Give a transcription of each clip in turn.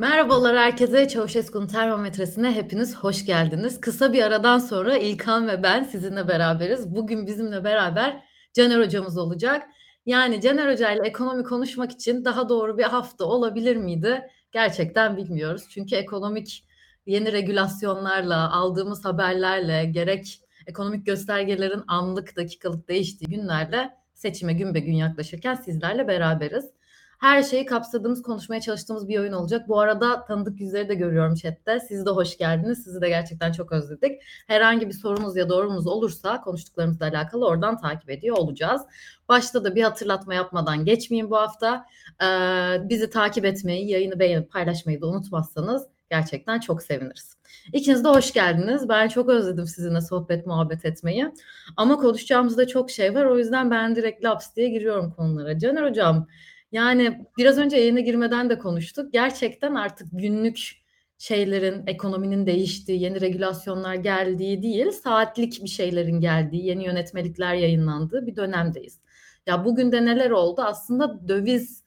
Merhabalar herkese. Çavuşesku'nun termometresine hepiniz hoş geldiniz. Kısa bir aradan sonra İlkan ve ben sizinle beraberiz. Bugün bizimle beraber Caner hocamız olacak. Yani Caner Hoca ile ekonomi konuşmak için daha doğru bir hafta olabilir miydi? Gerçekten bilmiyoruz. Çünkü ekonomik yeni regülasyonlarla, aldığımız haberlerle, gerek ekonomik göstergelerin anlık, dakikalık değiştiği günlerle seçime gün be gün yaklaşırken sizlerle beraberiz her şeyi kapsadığımız, konuşmaya çalıştığımız bir oyun olacak. Bu arada tanıdık yüzleri de görüyorum chatte. Siz de hoş geldiniz. Sizi de gerçekten çok özledik. Herhangi bir sorunuz ya doğrumuz olursa konuştuklarımızla alakalı oradan takip ediyor olacağız. Başta da bir hatırlatma yapmadan geçmeyin bu hafta. Ee, bizi takip etmeyi, yayını beğenip paylaşmayı da unutmazsanız gerçekten çok seviniriz. İkiniz de hoş geldiniz. Ben çok özledim sizinle sohbet, muhabbet etmeyi. Ama konuşacağımızda çok şey var. O yüzden ben direkt laps diye giriyorum konulara. Caner Hocam, yani biraz önce yayına girmeden de konuştuk. Gerçekten artık günlük şeylerin, ekonominin değiştiği, yeni regülasyonlar geldiği değil, saatlik bir şeylerin geldiği, yeni yönetmelikler yayınlandığı bir dönemdeyiz. Ya bugün de neler oldu? Aslında döviz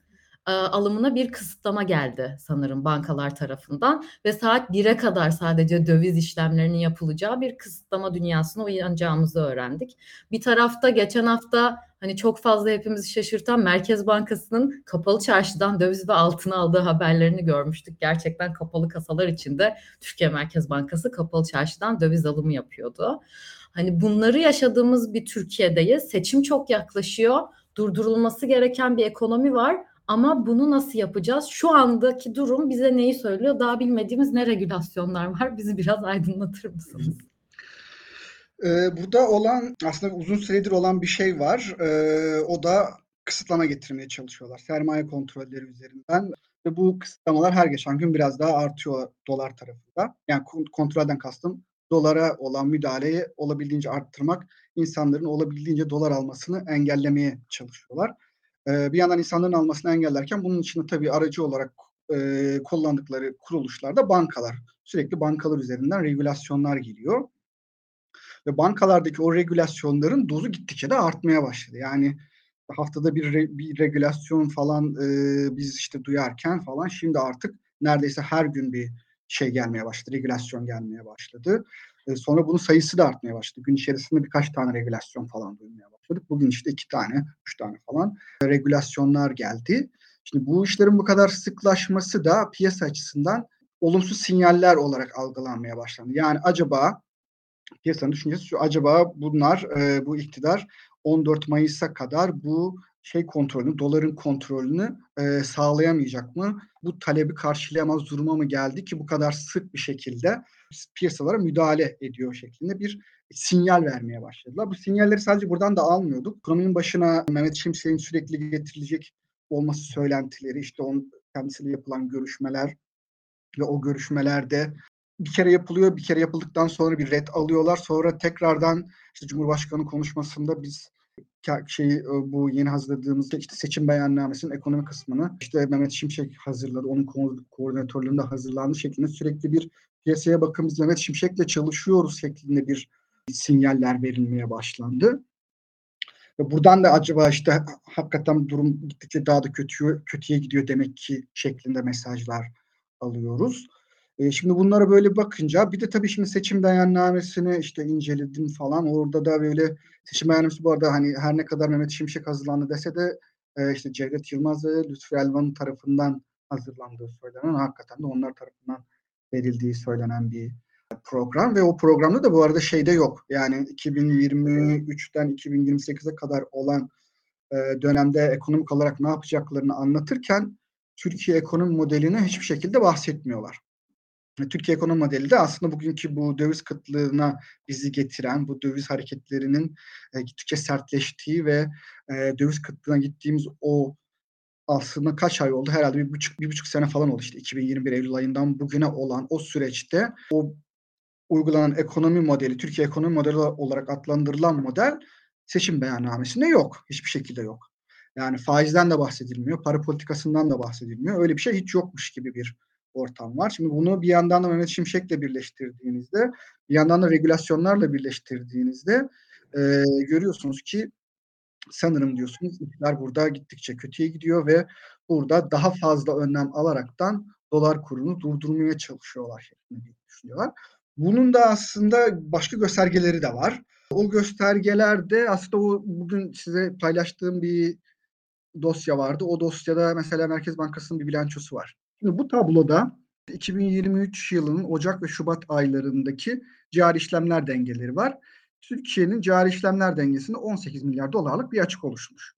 e, alımına bir kısıtlama geldi sanırım bankalar tarafından ve saat 1'e kadar sadece döviz işlemlerinin yapılacağı bir kısıtlama dünyasına uyanacağımızı öğrendik. Bir tarafta geçen hafta hani çok fazla hepimizi şaşırtan Merkez Bankası'nın kapalı çarşıdan döviz ve altını aldığı haberlerini görmüştük. Gerçekten kapalı kasalar içinde Türkiye Merkez Bankası kapalı çarşıdan döviz alımı yapıyordu. Hani bunları yaşadığımız bir Türkiye'deyiz. Seçim çok yaklaşıyor. Durdurulması gereken bir ekonomi var ama bunu nasıl yapacağız? Şu andaki durum bize neyi söylüyor? Daha bilmediğimiz ne regülasyonlar var? Bizi biraz aydınlatır mısınız? Ee, burada olan aslında uzun süredir olan bir şey var. Ee, o da kısıtlama getirmeye çalışıyorlar. Sermaye kontrolleri üzerinden ve bu kısıtlamalar her geçen gün biraz daha artıyor dolar tarafında. Yani kontrolden kastım dolara olan müdahaleyi olabildiğince arttırmak, insanların olabildiğince dolar almasını engellemeye çalışıyorlar. Bir yandan insanların almasını engellerken bunun içinde tabii aracı olarak kullandıkları kuruluşlar da bankalar. Sürekli bankalar üzerinden regülasyonlar geliyor. Ve bankalardaki o regülasyonların dozu gittikçe de artmaya başladı. Yani haftada bir, re, bir regülasyon falan e, biz işte duyarken falan şimdi artık neredeyse her gün bir şey gelmeye başladı, regülasyon gelmeye başladı. E, sonra bunun sayısı da artmaya başladı. Gün içerisinde birkaç tane regülasyon falan duymaya başladık. Bugün işte iki tane, üç tane falan regülasyonlar geldi. Şimdi bu işlerin bu kadar sıklaşması da piyasa açısından olumsuz sinyaller olarak algılanmaya başlandı. Yani acaba piyasanın düşüncesi şu acaba bunlar e, bu iktidar 14 Mayıs'a kadar bu şey kontrolünü, doların kontrolünü e, sağlayamayacak mı? Bu talebi karşılayamaz duruma mı geldi ki bu kadar sık bir şekilde piyasalara müdahale ediyor şeklinde bir sinyal vermeye başladılar. Bu sinyalleri sadece buradan da almıyorduk. Ekonominin başına Mehmet Şimşek'in sürekli getirilecek olması söylentileri, işte onun kendisiyle yapılan görüşmeler ve o görüşmelerde bir kere yapılıyor, bir kere yapıldıktan sonra bir red alıyorlar. Sonra tekrardan işte Cumhurbaşkanı konuşmasında biz şey bu yeni hazırladığımız işte seçim beyannamesinin ekonomi kısmını işte Mehmet Şimşek hazırladı. Onun ko- koordinatörlüğünde hazırlandı şeklinde sürekli bir piyasaya bakın biz Mehmet Şimşek'le çalışıyoruz şeklinde bir sinyaller verilmeye başlandı. Ve buradan da acaba işte hakikaten durum gittikçe daha da kötüye, kötüye gidiyor demek ki şeklinde mesajlar alıyoruz. E, şimdi bunlara böyle bakınca bir de tabii şimdi seçim beyannamesini işte inceledim falan. Orada da böyle seçim beyannamesi bu arada hani her ne kadar Mehmet Şimşek hazırlandı dese de e, işte Cevdet Yılmaz ve Lütfü Elvan'ın tarafından hazırlandığı söylenen hakikaten de onlar tarafından verildiği söylenen bir program ve o programda da bu arada şeyde yok. Yani 2023'ten 2028'e kadar olan e, dönemde ekonomik olarak ne yapacaklarını anlatırken Türkiye ekonomi modeline hiçbir şekilde bahsetmiyorlar. Türkiye ekonomi modeli de aslında bugünkü bu döviz kıtlığına bizi getiren, bu döviz hareketlerinin e, gittikçe sertleştiği ve e, döviz kıtlığına gittiğimiz o aslında kaç ay oldu? Herhalde bir buçuk, bir buçuk sene falan oldu işte 2021 Eylül ayından bugüne olan o süreçte o uygulanan ekonomi modeli, Türkiye ekonomi modeli olarak adlandırılan model seçim beyannamesinde yok. Hiçbir şekilde yok. Yani faizden de bahsedilmiyor, para politikasından da bahsedilmiyor. Öyle bir şey hiç yokmuş gibi bir ortam var. Şimdi bunu bir yandan da Mehmet Şimşek'le birleştirdiğinizde, bir yandan da regülasyonlarla birleştirdiğinizde e, görüyorsunuz ki sanırım diyorsunuz işler burada gittikçe kötüye gidiyor ve burada daha fazla önlem alaraktan dolar kurunu durdurmaya çalışıyorlar şeklinde düşünüyorlar. Bunun da aslında başka göstergeleri de var. O göstergelerde aslında o bugün size paylaştığım bir dosya vardı. O dosyada mesela Merkez Bankası'nın bir bilançosu var. Şimdi bu tabloda 2023 yılının Ocak ve Şubat aylarındaki cari işlemler dengeleri var. Türkiye'nin cari işlemler dengesinde 18 milyar dolarlık bir açık oluşmuş.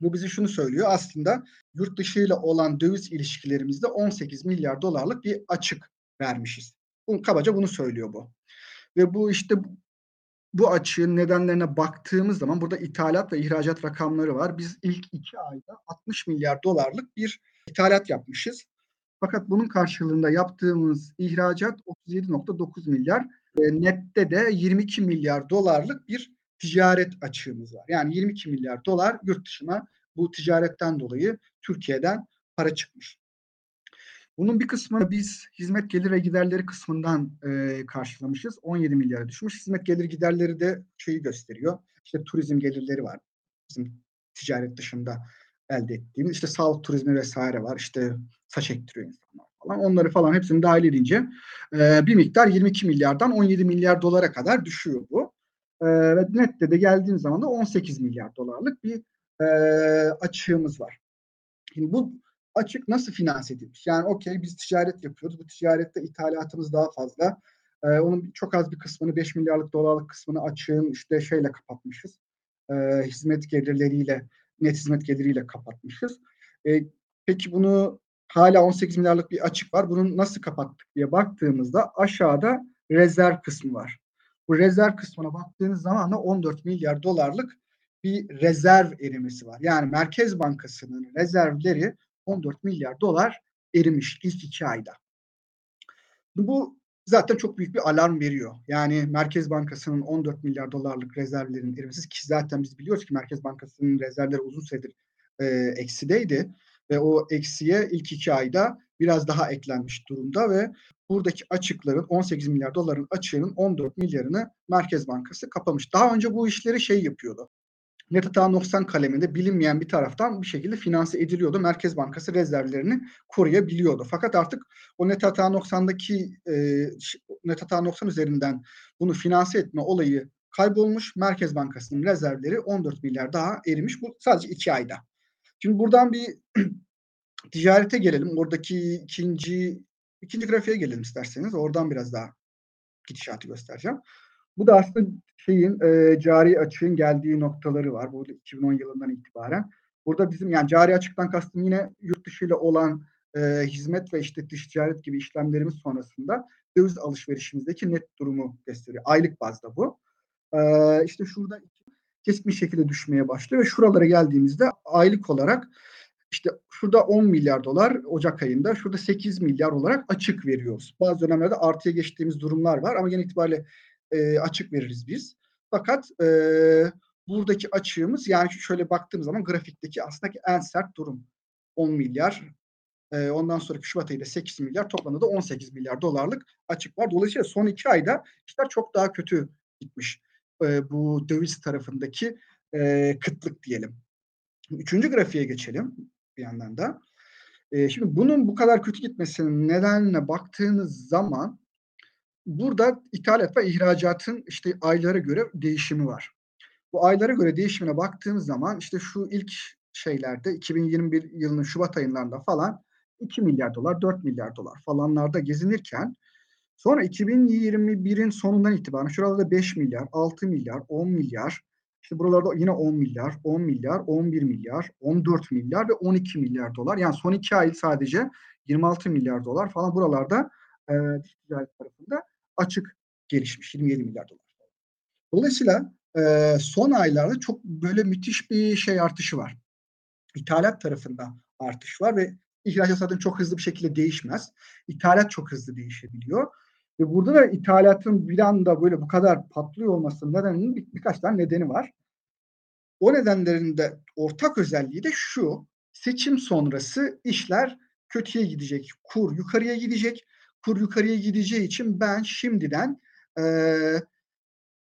Bu bize şunu söylüyor. Aslında yurt dışı ile olan döviz ilişkilerimizde 18 milyar dolarlık bir açık vermişiz. Bu, kabaca bunu söylüyor bu. Ve bu işte bu açığın nedenlerine baktığımız zaman burada ithalat ve ihracat rakamları var. Biz ilk iki ayda 60 milyar dolarlık bir ithalat yapmışız. Fakat bunun karşılığında yaptığımız ihracat 37.9 milyar. E, nette de 22 milyar dolarlık bir ticaret açığımız var. Yani 22 milyar dolar yurt dışına bu ticaretten dolayı Türkiye'den para çıkmış. Bunun bir kısmını biz hizmet gelir ve giderleri kısmından e, karşılamışız. 17 milyara düşmüş. Hizmet gelir giderleri de şeyi gösteriyor. İşte turizm gelirleri var. Bizim ticaret dışında elde ettiğimiz. İşte sağlık turizmi vesaire var. İşte saç ektiriyor insanlar falan. Onları falan hepsini dahil edince e, bir miktar 22 milyardan 17 milyar dolara kadar düşüyor bu. E, ve nette de geldiğimiz zaman da 18 milyar dolarlık bir e, açığımız var. Şimdi bu açık nasıl finanse edilmiş? Yani okey biz ticaret yapıyoruz. Bu ticarette ithalatımız daha fazla. Ee, onun çok az bir kısmını 5 milyarlık dolarlık kısmını açığın işte şeyle kapatmışız. Ee, hizmet gelirleriyle net hizmet geliriyle kapatmışız. Ee, peki bunu hala 18 milyarlık bir açık var. Bunu nasıl kapattık diye baktığımızda aşağıda rezerv kısmı var. Bu rezerv kısmına baktığınız zaman da 14 milyar dolarlık bir rezerv erimesi var. Yani Merkez Bankası'nın rezervleri 14 milyar dolar erimiş ilk iki ayda. Bu zaten çok büyük bir alarm veriyor. Yani Merkez Bankası'nın 14 milyar dolarlık rezervlerin erimesi ki zaten biz biliyoruz ki Merkez Bankası'nın rezervleri uzun süredir e, eksideydi ve o eksiye ilk iki ayda biraz daha eklenmiş durumda ve buradaki açıkların 18 milyar doların açığının 14 milyarını Merkez Bankası kapamış. Daha önce bu işleri şey yapıyordu net hata noksan kaleminde bilinmeyen bir taraftan bir şekilde finanse ediliyordu. Merkez Bankası rezervlerini koruyabiliyordu. Fakat artık o net hata noksandaki e, net hata noksan üzerinden bunu finanse etme olayı kaybolmuş. Merkez Bankası'nın rezervleri 14 milyar daha erimiş. Bu sadece iki ayda. Şimdi buradan bir ticarete gelelim. Oradaki ikinci ikinci grafiğe gelelim isterseniz. Oradan biraz daha gidişatı göstereceğim. Bu da aslında şeyin e, cari açığın geldiği noktaları var. Bu 2010 yılından itibaren. Burada bizim yani cari açıktan kastım yine yurt dışı ile olan e, hizmet ve işte dış ticaret gibi işlemlerimiz sonrasında döviz alışverişimizdeki net durumu gösteriyor. Aylık bazda bu. E, işte şurada keskin şekilde düşmeye başlıyor ve şuralara geldiğimizde aylık olarak işte şurada 10 milyar dolar Ocak ayında, şurada 8 milyar olarak açık veriyoruz. Bazı dönemlerde artıya geçtiğimiz durumlar var ama genel itibariyle e, açık veririz biz. Fakat e, buradaki açığımız yani şöyle baktığımız zaman grafikteki aslında en sert durum 10 milyar. E, ondan sonraki Şubat ayında 8 milyar toplamda da 18 milyar dolarlık açık var. Dolayısıyla son iki ayda işler çok daha kötü gitmiş. E, bu döviz tarafındaki e, kıtlık diyelim. Üçüncü grafiğe geçelim bir yandan da. Şimdi bunun bu kadar kötü gitmesinin nedenine baktığınız zaman burada ithalat ve ihracatın işte aylara göre değişimi var. Bu aylara göre değişimine baktığımız zaman işte şu ilk şeylerde 2021 yılının Şubat aylarında falan 2 milyar dolar, 4 milyar dolar falanlarda gezinirken sonra 2021'in sonundan itibaren şurada 5 milyar, 6 milyar, 10 milyar, işte buralarda yine 10 milyar, 10 milyar, 11 milyar, 14 milyar ve 12 milyar dolar. Yani son iki ay sadece 26 milyar dolar falan buralarda e, ticaret tarafında açık gelişmiş 27 milyar dolar. Dolayısıyla e, son aylarda çok böyle müthiş bir şey artışı var. İthalat tarafında artış var ve ihracat zaten çok hızlı bir şekilde değişmez. İthalat çok hızlı değişebiliyor. Ve burada da ithalatın bir anda böyle bu kadar patlıyor olmasının nedeninin bir, birkaç tane nedeni var. O nedenlerin de ortak özelliği de şu. Seçim sonrası işler kötüye gidecek. Kur yukarıya gidecek kur yukarıya gideceği için ben şimdiden e,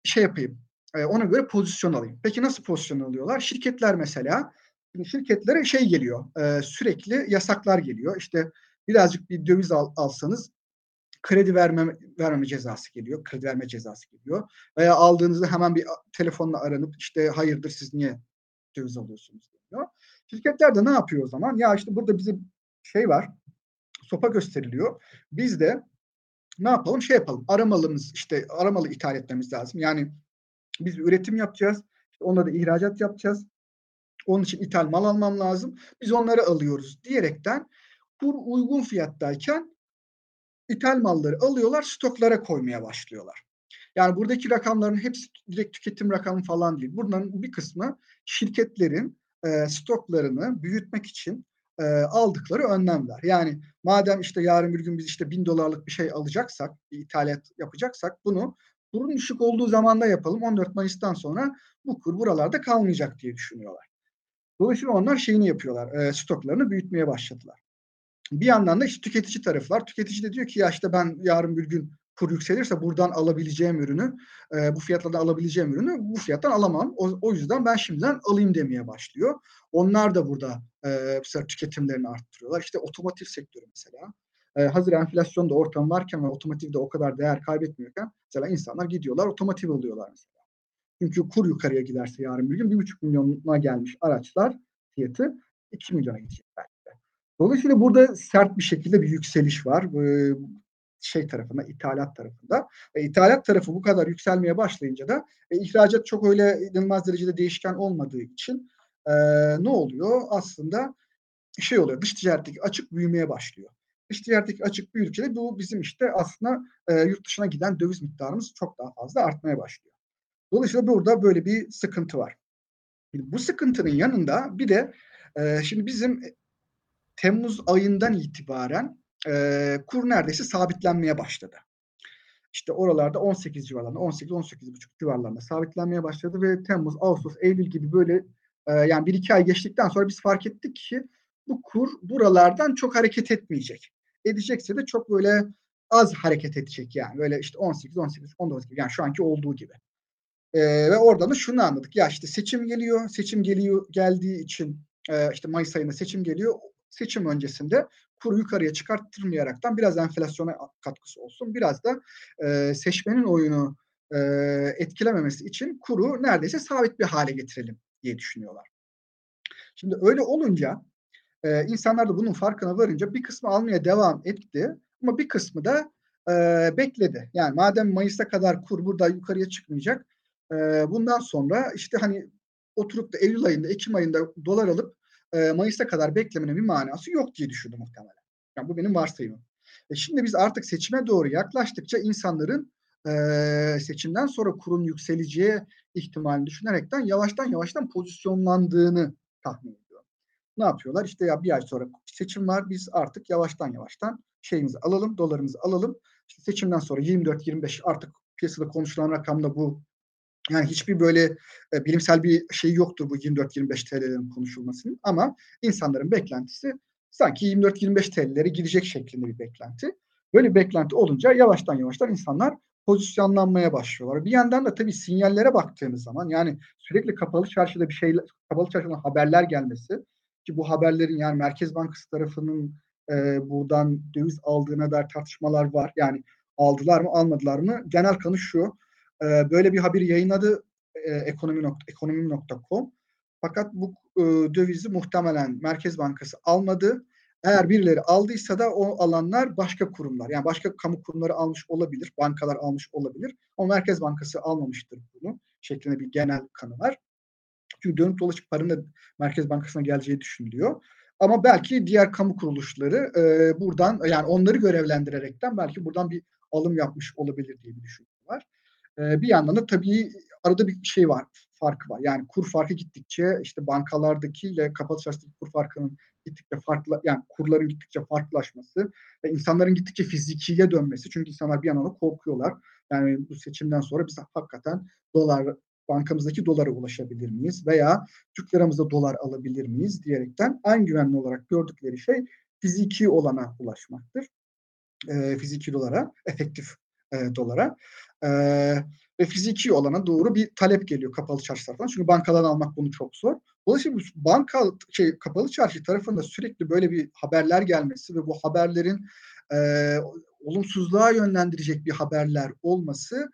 şey yapayım. E, ona göre pozisyon alayım. Peki nasıl pozisyon alıyorlar? Şirketler mesela şirketlere şey geliyor. E, sürekli yasaklar geliyor. İşte birazcık bir döviz al, alsanız kredi vermeme, vermeme cezası geliyor. Kredi verme cezası geliyor. Veya aldığınızda hemen bir telefonla aranıp işte hayırdır siz niye döviz alıyorsunuz diyor. Şirketler de ne yapıyor o zaman? Ya işte burada bize şey var. Sopa gösteriliyor. Biz de ne yapalım? Şey yapalım. Aramalımız işte aramalı ithal etmemiz lazım. Yani biz üretim yapacağız. İşte onunla da ihracat yapacağız. Onun için ithal mal almam lazım. Biz onları alıyoruz diyerekten kur uygun fiyattayken ithal malları alıyorlar, stoklara koymaya başlıyorlar. Yani buradaki rakamların hepsi direkt tüketim rakamı falan değil. Bunların bir kısmı şirketlerin e, stoklarını büyütmek için e, aldıkları önlemler. Yani madem işte yarın bir gün biz işte bin dolarlık bir şey alacaksak, bir ithalat yapacaksak bunu kurun düşük olduğu zamanda yapalım. 14 Mayıs'tan sonra bu kur buralarda kalmayacak diye düşünüyorlar. Dolayısıyla onlar şeyini yapıyorlar, e, stoklarını büyütmeye başladılar. Bir yandan da işte tüketici tarafı var. Tüketici de diyor ki ya işte ben yarın bir gün kur yükselirse buradan alabileceğim ürünü, e, bu fiyatla alabileceğim ürünü bu fiyattan alamam. O, o yüzden ben şimdiden alayım demeye başlıyor. Onlar da burada e, sefer tüketimlerini arttırıyorlar. İşte otomotiv sektörü mesela. E, hazır enflasyon da ortam varken ve otomotiv de o kadar değer kaybetmiyorken mesela insanlar gidiyorlar otomotiv alıyorlar mesela. Çünkü kur yukarıya giderse yarın bir gün bir buçuk milyona gelmiş araçlar fiyatı 2 milyona gidecek belki de. Dolayısıyla burada sert bir şekilde bir yükseliş var. Şey tarafında, ithalat tarafında. E, ithalat tarafı bu kadar yükselmeye başlayınca da e, ihracat çok öyle inanılmaz derecede değişken olmadığı için e, ne oluyor? Aslında şey oluyor, dış ticaretteki açık büyümeye başlıyor. Dış ticaretteki açık büyüdükçe bu bizim işte aslında e, yurt dışına giden döviz miktarımız çok daha fazla artmaya başlıyor. Dolayısıyla burada böyle bir sıkıntı var. Bu sıkıntının yanında bir de e, şimdi bizim Temmuz ayından itibaren e, kur neredeyse sabitlenmeye başladı. İşte oralarda 18 civarlarında, 18-18,5 civarlarında sabitlenmeye başladı ve Temmuz, Ağustos, Eylül gibi böyle e, yani bir iki ay geçtikten sonra biz fark ettik ki bu kur buralardan çok hareket etmeyecek. Edecekse de çok böyle az hareket edecek yani. Böyle işte 18, 18, 19 gibi yani şu anki olduğu gibi. E, ve oradan da şunu anladık. Ya işte seçim geliyor. Seçim geliyor geldiği için e, işte Mayıs ayında seçim geliyor. Seçim öncesinde kuru yukarıya çıkarttırmayaraktan biraz enflasyona katkısı olsun. Biraz da e, seçmenin oyunu e, etkilememesi için kuru neredeyse sabit bir hale getirelim diye düşünüyorlar. Şimdi öyle olunca e, insanlar da bunun farkına varınca bir kısmı almaya devam etti ama bir kısmı da e, bekledi. Yani madem Mayıs'a kadar kur burada yukarıya çıkmayacak e, bundan sonra işte hani oturup da Eylül ayında, Ekim ayında dolar alıp e, Mayıs'a kadar beklemenin bir manası yok diye düşündüm muhtemelen. Yani bu benim varsayımım. E şimdi biz artık seçime doğru yaklaştıkça insanların e, seçimden sonra kurun yükseleceği ihtimalini düşünerekten yavaştan yavaştan pozisyonlandığını tahmin ediyorum. Ne yapıyorlar? İşte ya bir ay sonra seçim var. Biz artık yavaştan yavaştan şeyimizi alalım, dolarımızı alalım. İşte seçimden sonra 24-25 artık piyasada konuşulan rakamda bu yani hiçbir böyle e, bilimsel bir şey yoktur bu 24-25 TL'lerin konuşulmasının ama insanların beklentisi sanki 24-25 TL'lere gidecek şeklinde bir beklenti. Böyle bir beklenti olunca yavaştan yavaştan insanlar pozisyonlanmaya başlıyorlar. Bir yandan da tabii sinyallere baktığımız zaman yani sürekli kapalı çarşıda bir şeyler, kapalı çarşıdan haberler gelmesi ki bu haberlerin yani Merkez Bankası tarafının e, buradan döviz aldığına dair tartışmalar var. Yani aldılar mı almadılar mı? Genel kanı şu e, böyle bir haberi yayınladı e, ekonomi ekonomi.com. Fakat bu e, dövizi muhtemelen Merkez Bankası almadı. Eğer birileri aldıysa da o alanlar başka kurumlar. Yani başka kamu kurumları almış olabilir, bankalar almış olabilir. Ama Merkez Bankası almamıştır bunu şeklinde bir genel kanı var. Çünkü dönüp dolaşıp paranın Merkez Bankası'na geleceği düşünülüyor. Ama belki diğer kamu kuruluşları e, buradan yani onları görevlendirerekten belki buradan bir alım yapmış olabilir diye bir düşünce var. Bir yandan da tabii arada bir şey var, farkı var. Yani kur farkı gittikçe işte bankalardaki ile kapalı çarşıdaki kur farkının gittikçe farklı yani kurların gittikçe farklılaşması ve insanların gittikçe fizikiye dönmesi. Çünkü insanlar bir yandan da korkuyorlar. Yani bu seçimden sonra biz hakikaten dolar bankamızdaki dolara ulaşabilir miyiz veya Türk liramızda dolar alabilir miyiz diyerekten en güvenli olarak gördükleri şey fiziki olana ulaşmaktır. E, fiziki dolara, efektif e, dolara. E, ve fiziki olana doğru bir talep geliyor kapalı çarşı tarafından. Çünkü bankadan almak bunu çok zor. Dolayısıyla banka şey kapalı çarşı tarafında sürekli böyle bir haberler gelmesi ve bu haberlerin e, olumsuzluğa yönlendirecek bir haberler olması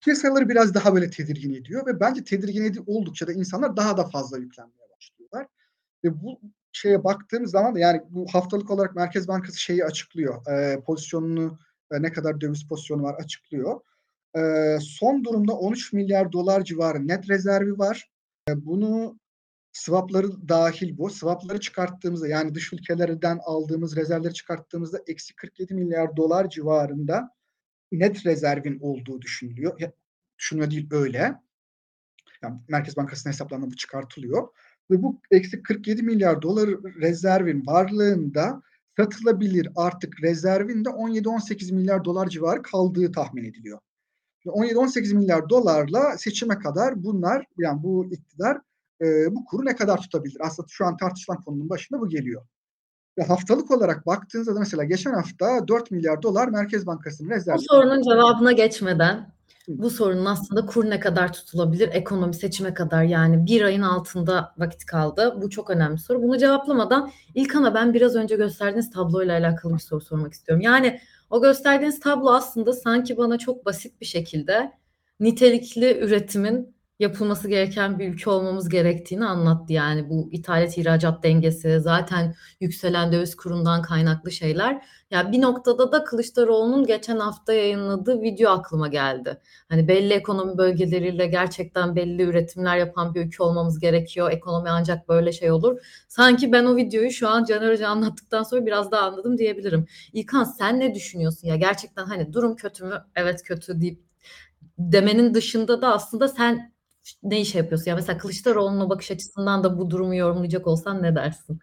piyasaları biraz daha böyle tedirgin ediyor ve bence tedirgin ediyor oldukça da insanlar daha da fazla yüklenmeye başlıyorlar. Ve bu şeye baktığımız zaman da yani bu haftalık olarak Merkez Bankası şeyi açıklıyor. E, pozisyonunu ne kadar döviz pozisyonu var açıklıyor. E, son durumda 13 milyar dolar civarı net rezervi var. E, bunu swapları dahil bu. Swapları çıkarttığımızda yani dış ülkelerden aldığımız rezervleri çıkarttığımızda eksi 47 milyar dolar civarında net rezervin olduğu düşünülüyor. Ya, düşünüyor değil öyle. Yani Merkez Bankası'nın hesaplarında bu çıkartılıyor. Ve bu eksi 47 milyar dolar rezervin varlığında satılabilir artık rezervin de 17-18 milyar dolar civarı kaldığı tahmin ediliyor. 17-18 milyar dolarla seçime kadar bunlar yani bu iktidar e, bu kuru ne kadar tutabilir? Aslında şu an tartışılan konunun başında bu geliyor. Ve haftalık olarak baktığınızda da mesela geçen hafta 4 milyar dolar Merkez Bankası'nın rezervi. Bu sorunun cevabına geçmeden bu sorunun aslında kur ne kadar tutulabilir ekonomi seçime kadar yani bir ayın altında vakit kaldı. Bu çok önemli soru. Bunu cevaplamadan İlkan'a ben biraz önce gösterdiğiniz tabloyla alakalı bir soru sormak istiyorum. Yani o gösterdiğiniz tablo aslında sanki bana çok basit bir şekilde nitelikli üretimin yapılması gereken bir ülke olmamız gerektiğini anlattı. Yani bu ithalat ihracat dengesi zaten yükselen döviz kurundan kaynaklı şeyler. Ya yani bir noktada da Kılıçdaroğlu'nun geçen hafta yayınladığı video aklıma geldi. Hani belli ekonomi bölgeleriyle gerçekten belli üretimler yapan bir ülke olmamız gerekiyor. Ekonomi ancak böyle şey olur. Sanki ben o videoyu şu an Caner Hoca anlattıktan sonra biraz daha anladım diyebilirim. İlkan sen ne düşünüyorsun ya? Gerçekten hani durum kötü mü? Evet kötü deyip demenin dışında da aslında sen ne iş yapıyorsun? Ya mesela Kılıçdaroğlu'na bakış açısından da bu durumu yorumlayacak olsan ne dersin?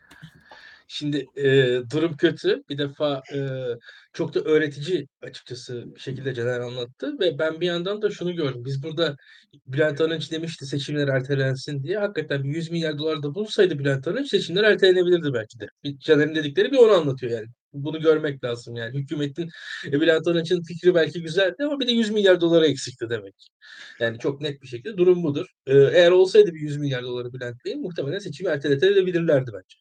Şimdi e, durum kötü. Bir defa e, çok da öğretici açıkçası bir şekilde Caner anlattı ve ben bir yandan da şunu gördüm. Biz burada Bülent Arınç demişti seçimler ertelensin diye. Hakikaten bir 100 milyar dolar da bulsaydı Bülent Arınç seçimler ertelenebilirdi belki de. Caner'in dedikleri bir onu anlatıyor yani. Bunu görmek lazım yani. Hükümetin e, Bülent Arınç'ın fikri belki güzeldi ama bir de 100 milyar dolara eksikti demek. Yani çok net bir şekilde durum budur. Ee, eğer olsaydı bir 100 milyar doları Bülent Bey'in muhtemelen seçimi erteletebilirlerdi bence.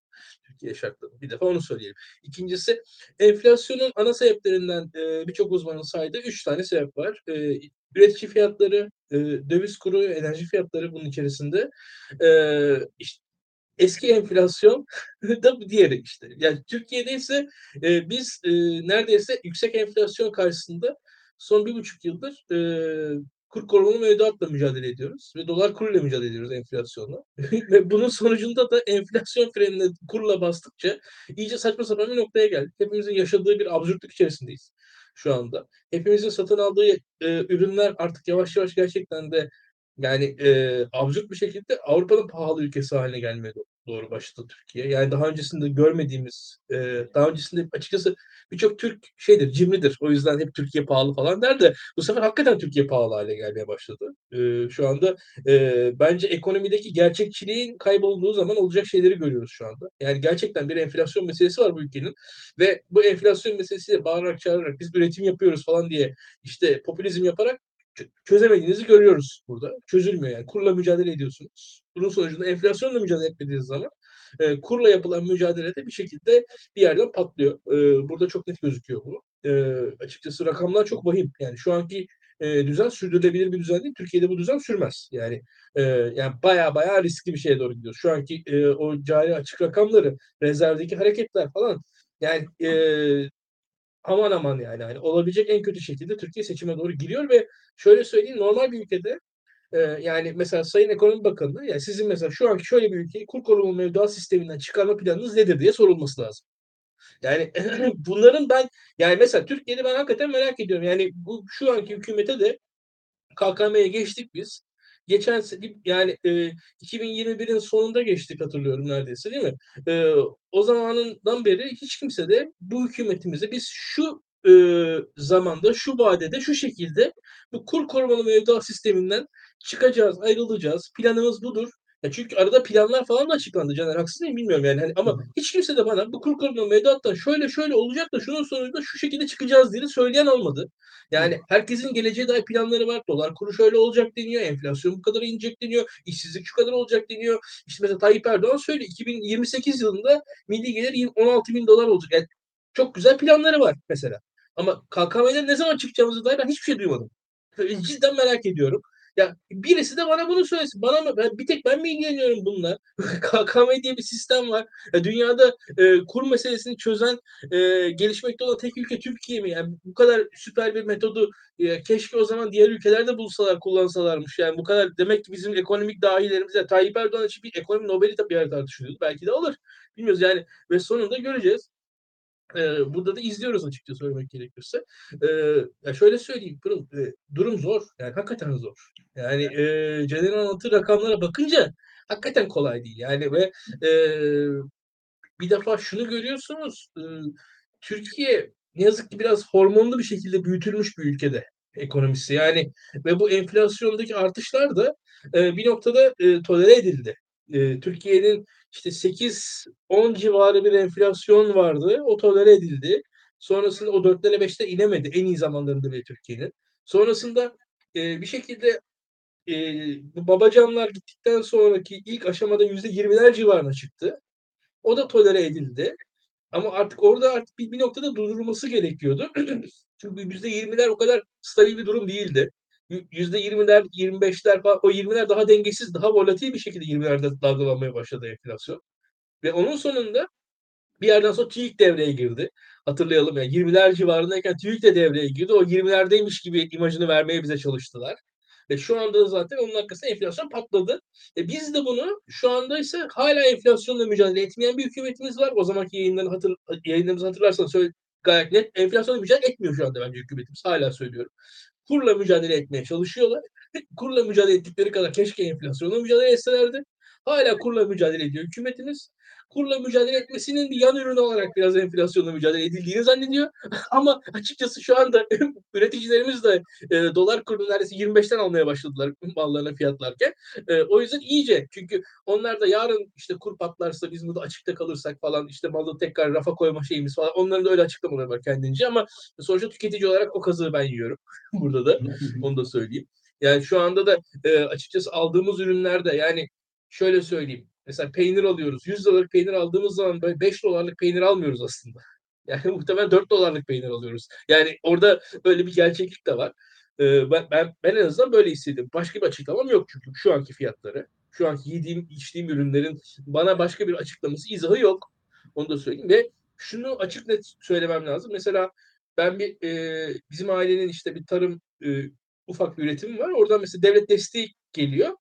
Türkiye şartlarında. Bir defa onu söyleyelim. İkincisi enflasyonun ana sebeplerinden e, birçok uzmanın saydığı üç tane sebep var. E, üretici fiyatları, e, döviz kuru, enerji fiyatları bunun içerisinde. E, işte eski enflasyon da bu diğeri işte. Yani Türkiye'de ise e, biz e, neredeyse yüksek enflasyon karşısında son bir buçuk yıldır e, kur korumalı mevduatla mücadele ediyoruz ve dolar kuruyla mücadele ediyoruz enflasyonla. ve bunun sonucunda da enflasyon frenine kurla bastıkça iyice saçma sapan bir noktaya geldik. Hepimizin yaşadığı bir absürtlük içerisindeyiz şu anda. Hepimizin satın aldığı e, ürünler artık yavaş yavaş gerçekten de yani e, absürt bir şekilde Avrupa'nın pahalı ülkesi haline gelmeye doğru başladı Türkiye. Yani daha öncesinde görmediğimiz, e, daha öncesinde açıkçası birçok Türk şeydir, cimridir. O yüzden hep Türkiye pahalı falan der de bu sefer hakikaten Türkiye pahalı hale gelmeye başladı. E, şu anda e, bence ekonomideki gerçekçiliğin kaybolduğu zaman olacak şeyleri görüyoruz şu anda. Yani gerçekten bir enflasyon meselesi var bu ülkenin ve bu enflasyon meselesiyle bağırarak çağırarak biz üretim yapıyoruz falan diye işte popülizm yaparak çözemediğinizi görüyoruz burada. Çözülmüyor yani. Kurla mücadele ediyorsunuz. Bunun sonucunda enflasyonla mücadele etmediğiniz zaman e, kurla yapılan mücadelede bir şekilde bir yerden patlıyor. E, burada çok net gözüküyor bu. E, açıkçası rakamlar çok vahim. Yani şu anki e, düzen sürdürülebilir bir düzen değil. Türkiye'de bu düzen sürmez. Yani e, yani baya baya riskli bir şeye doğru gidiyoruz. Şu anki e, o cari açık rakamları, rezervdeki hareketler falan yani e, aman aman yani hani olabilecek en kötü şekilde Türkiye seçime doğru giriyor ve şöyle söyleyeyim normal bir ülkede yani mesela Sayın Ekonomi Bakanı yani sizin mesela şu anki şöyle bir ülkeyi kur korumalı mevduat sisteminden çıkarma planınız nedir diye sorulması lazım. Yani bunların ben yani mesela Türkiye'de ben hakikaten merak ediyorum. Yani bu şu anki hükümete de KKM'ye geçtik biz geçen yani e, 2021'in sonunda geçtik hatırlıyorum neredeyse değil mi? E, o zamanından beri hiç kimse de bu hükümetimize biz şu e, zamanda, şu vadede, şu şekilde bu kur korumalı mevduat sisteminden çıkacağız, ayrılacağız. Planımız budur. Ya çünkü arada planlar falan da açıklandı Caner haksız mıyım bilmiyorum yani. Hani ama hiç kimse de bana bu kur koruma mevduattan şöyle şöyle olacak da şunun sonucunda şu şekilde çıkacağız diye söyleyen olmadı. Yani herkesin geleceğe dair planları var. Dolar kuru şöyle olacak deniyor. Enflasyon bu kadar inecek deniyor. işsizlik şu kadar olacak deniyor. İşte mesela Tayyip Erdoğan söylüyor. 2028 yılında milli gelir 16 bin dolar olacak. Yani çok güzel planları var mesela. Ama KKM'den ne zaman çıkacağımızı dair ben hiçbir şey duymadım. Cidden merak ediyorum. Ya birisi de bana bunu söylesin. Bana mı? Ben, bir tek ben mi ilgileniyorum bununla? KKM diye bir sistem var. Ya dünyada e, kur meselesini çözen, e, gelişmekte olan tek ülke Türkiye mi? Yani bu kadar süper bir metodu e, keşke o zaman diğer ülkelerde bulsalar, kullansalarmış. Yani bu kadar demek ki bizim ekonomik dahilerimiz, yani Tayyip Erdoğan için bir ekonomi Nobel'i bir yer tartışılıyordu. Belki de alır. Bilmiyoruz yani ve sonunda göreceğiz. Ee, burada da izliyoruz açıkça söylemek gerekirse. Ee, ya şöyle söyleyeyim, Pırıl, e, durum zor. Yani hakikaten zor. Yani e, Caner'in anlattığı rakamlara bakınca hakikaten kolay değil. Yani ve e, bir defa şunu görüyorsunuz. E, Türkiye ne yazık ki biraz hormonlu bir şekilde büyütülmüş bir ülkede ekonomisi. Yani ve bu enflasyondaki artışlar da e, bir noktada e, tolere edildi. E, Türkiye'nin işte 8-10 civarı bir enflasyon vardı. O tolere edildi. Sonrasında o 4'lere 5'te inemedi en iyi zamanlarında bile Türkiye'nin. Sonrasında e, bir şekilde e, bu babacanlar gittikten sonraki ilk aşamada %20'ler civarına çıktı. O da tolere edildi. Ama artık orada artık bir, bir noktada durdurulması gerekiyordu. Çünkü %20'ler o kadar stabil bir durum değildi. %20'ler, 25'ler falan o 20'ler daha dengesiz, daha volatil bir şekilde 20'lerde dalgalanmaya başladı enflasyon. Ve onun sonunda bir yerden sonra TÜİK devreye girdi. Hatırlayalım yani 20'ler civarındayken TÜİK de devreye girdi. O 20'lerdeymiş gibi imajını vermeye bize çalıştılar. Ve şu anda zaten onun arkasında enflasyon patladı. E biz de bunu şu anda ise hala enflasyonla mücadele etmeyen bir hükümetimiz var. O zamanki yayınları hatır, yayınlarımızı hatırlarsanız söyle, gayet net enflasyonla mücadele etmiyor şu anda bence hükümetimiz. Hala söylüyorum kurla mücadele etmeye çalışıyorlar. kurla mücadele ettikleri kadar keşke enflasyonla mücadele etselerdi. Hala kurla mücadele ediyor hükümetimiz kurla mücadele etmesinin bir yan ürünü olarak biraz enflasyonla mücadele edildiğini zannediyor. Ama açıkçası şu anda üreticilerimiz de e, dolar kurunu neredeyse 25'ten almaya başladılar mallarına fiyatlarken. E, o yüzden iyice çünkü onlar da yarın işte kur patlarsa biz burada açıkta kalırsak falan işte malı tekrar rafa koyma şeyimiz falan onların da öyle açıklamaları var kendince ama sonuçta tüketici olarak o kazığı ben yiyorum burada da onu da söyleyeyim. Yani şu anda da e, açıkçası aldığımız ürünlerde yani şöyle söyleyeyim Mesela peynir alıyoruz. 100 dolarlık peynir aldığımız zaman böyle 5 dolarlık peynir almıyoruz aslında. Yani muhtemelen 4 dolarlık peynir alıyoruz. Yani orada böyle bir gerçeklik de var. Ee, ben, ben, ben en azından böyle hissediyorum. Başka bir açıklamam yok çünkü şu anki fiyatları. Şu anki yediğim, içtiğim ürünlerin bana başka bir açıklaması, izahı yok. Onu da söyleyeyim. Ve şunu açık net söylemem lazım. Mesela ben bir e, bizim ailenin işte bir tarım e, ufak bir üretimi var. Oradan mesela devlet desteği geliyor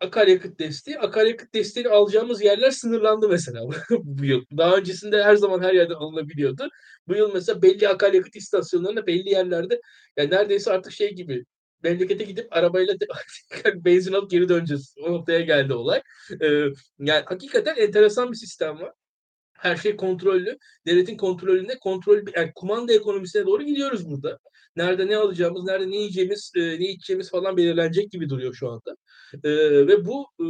akaryakıt desteği. Akaryakıt desteğini alacağımız yerler sınırlandı mesela bu yıl. Daha öncesinde her zaman her yerden alınabiliyordu. Bu yıl mesela belli akaryakıt istasyonlarında belli yerlerde yani neredeyse artık şey gibi memlekete gidip arabayla benzin alıp geri döneceğiz. O noktaya geldi olay. Ee, yani hakikaten enteresan bir sistem var. Her şey kontrollü. Devletin kontrolünde kontrol yani kumanda ekonomisine doğru gidiyoruz burada. Nerede ne alacağımız, nerede ne yiyeceğimiz, e, ne içeceğimiz falan belirlenecek gibi duruyor şu anda. E, ve bu e,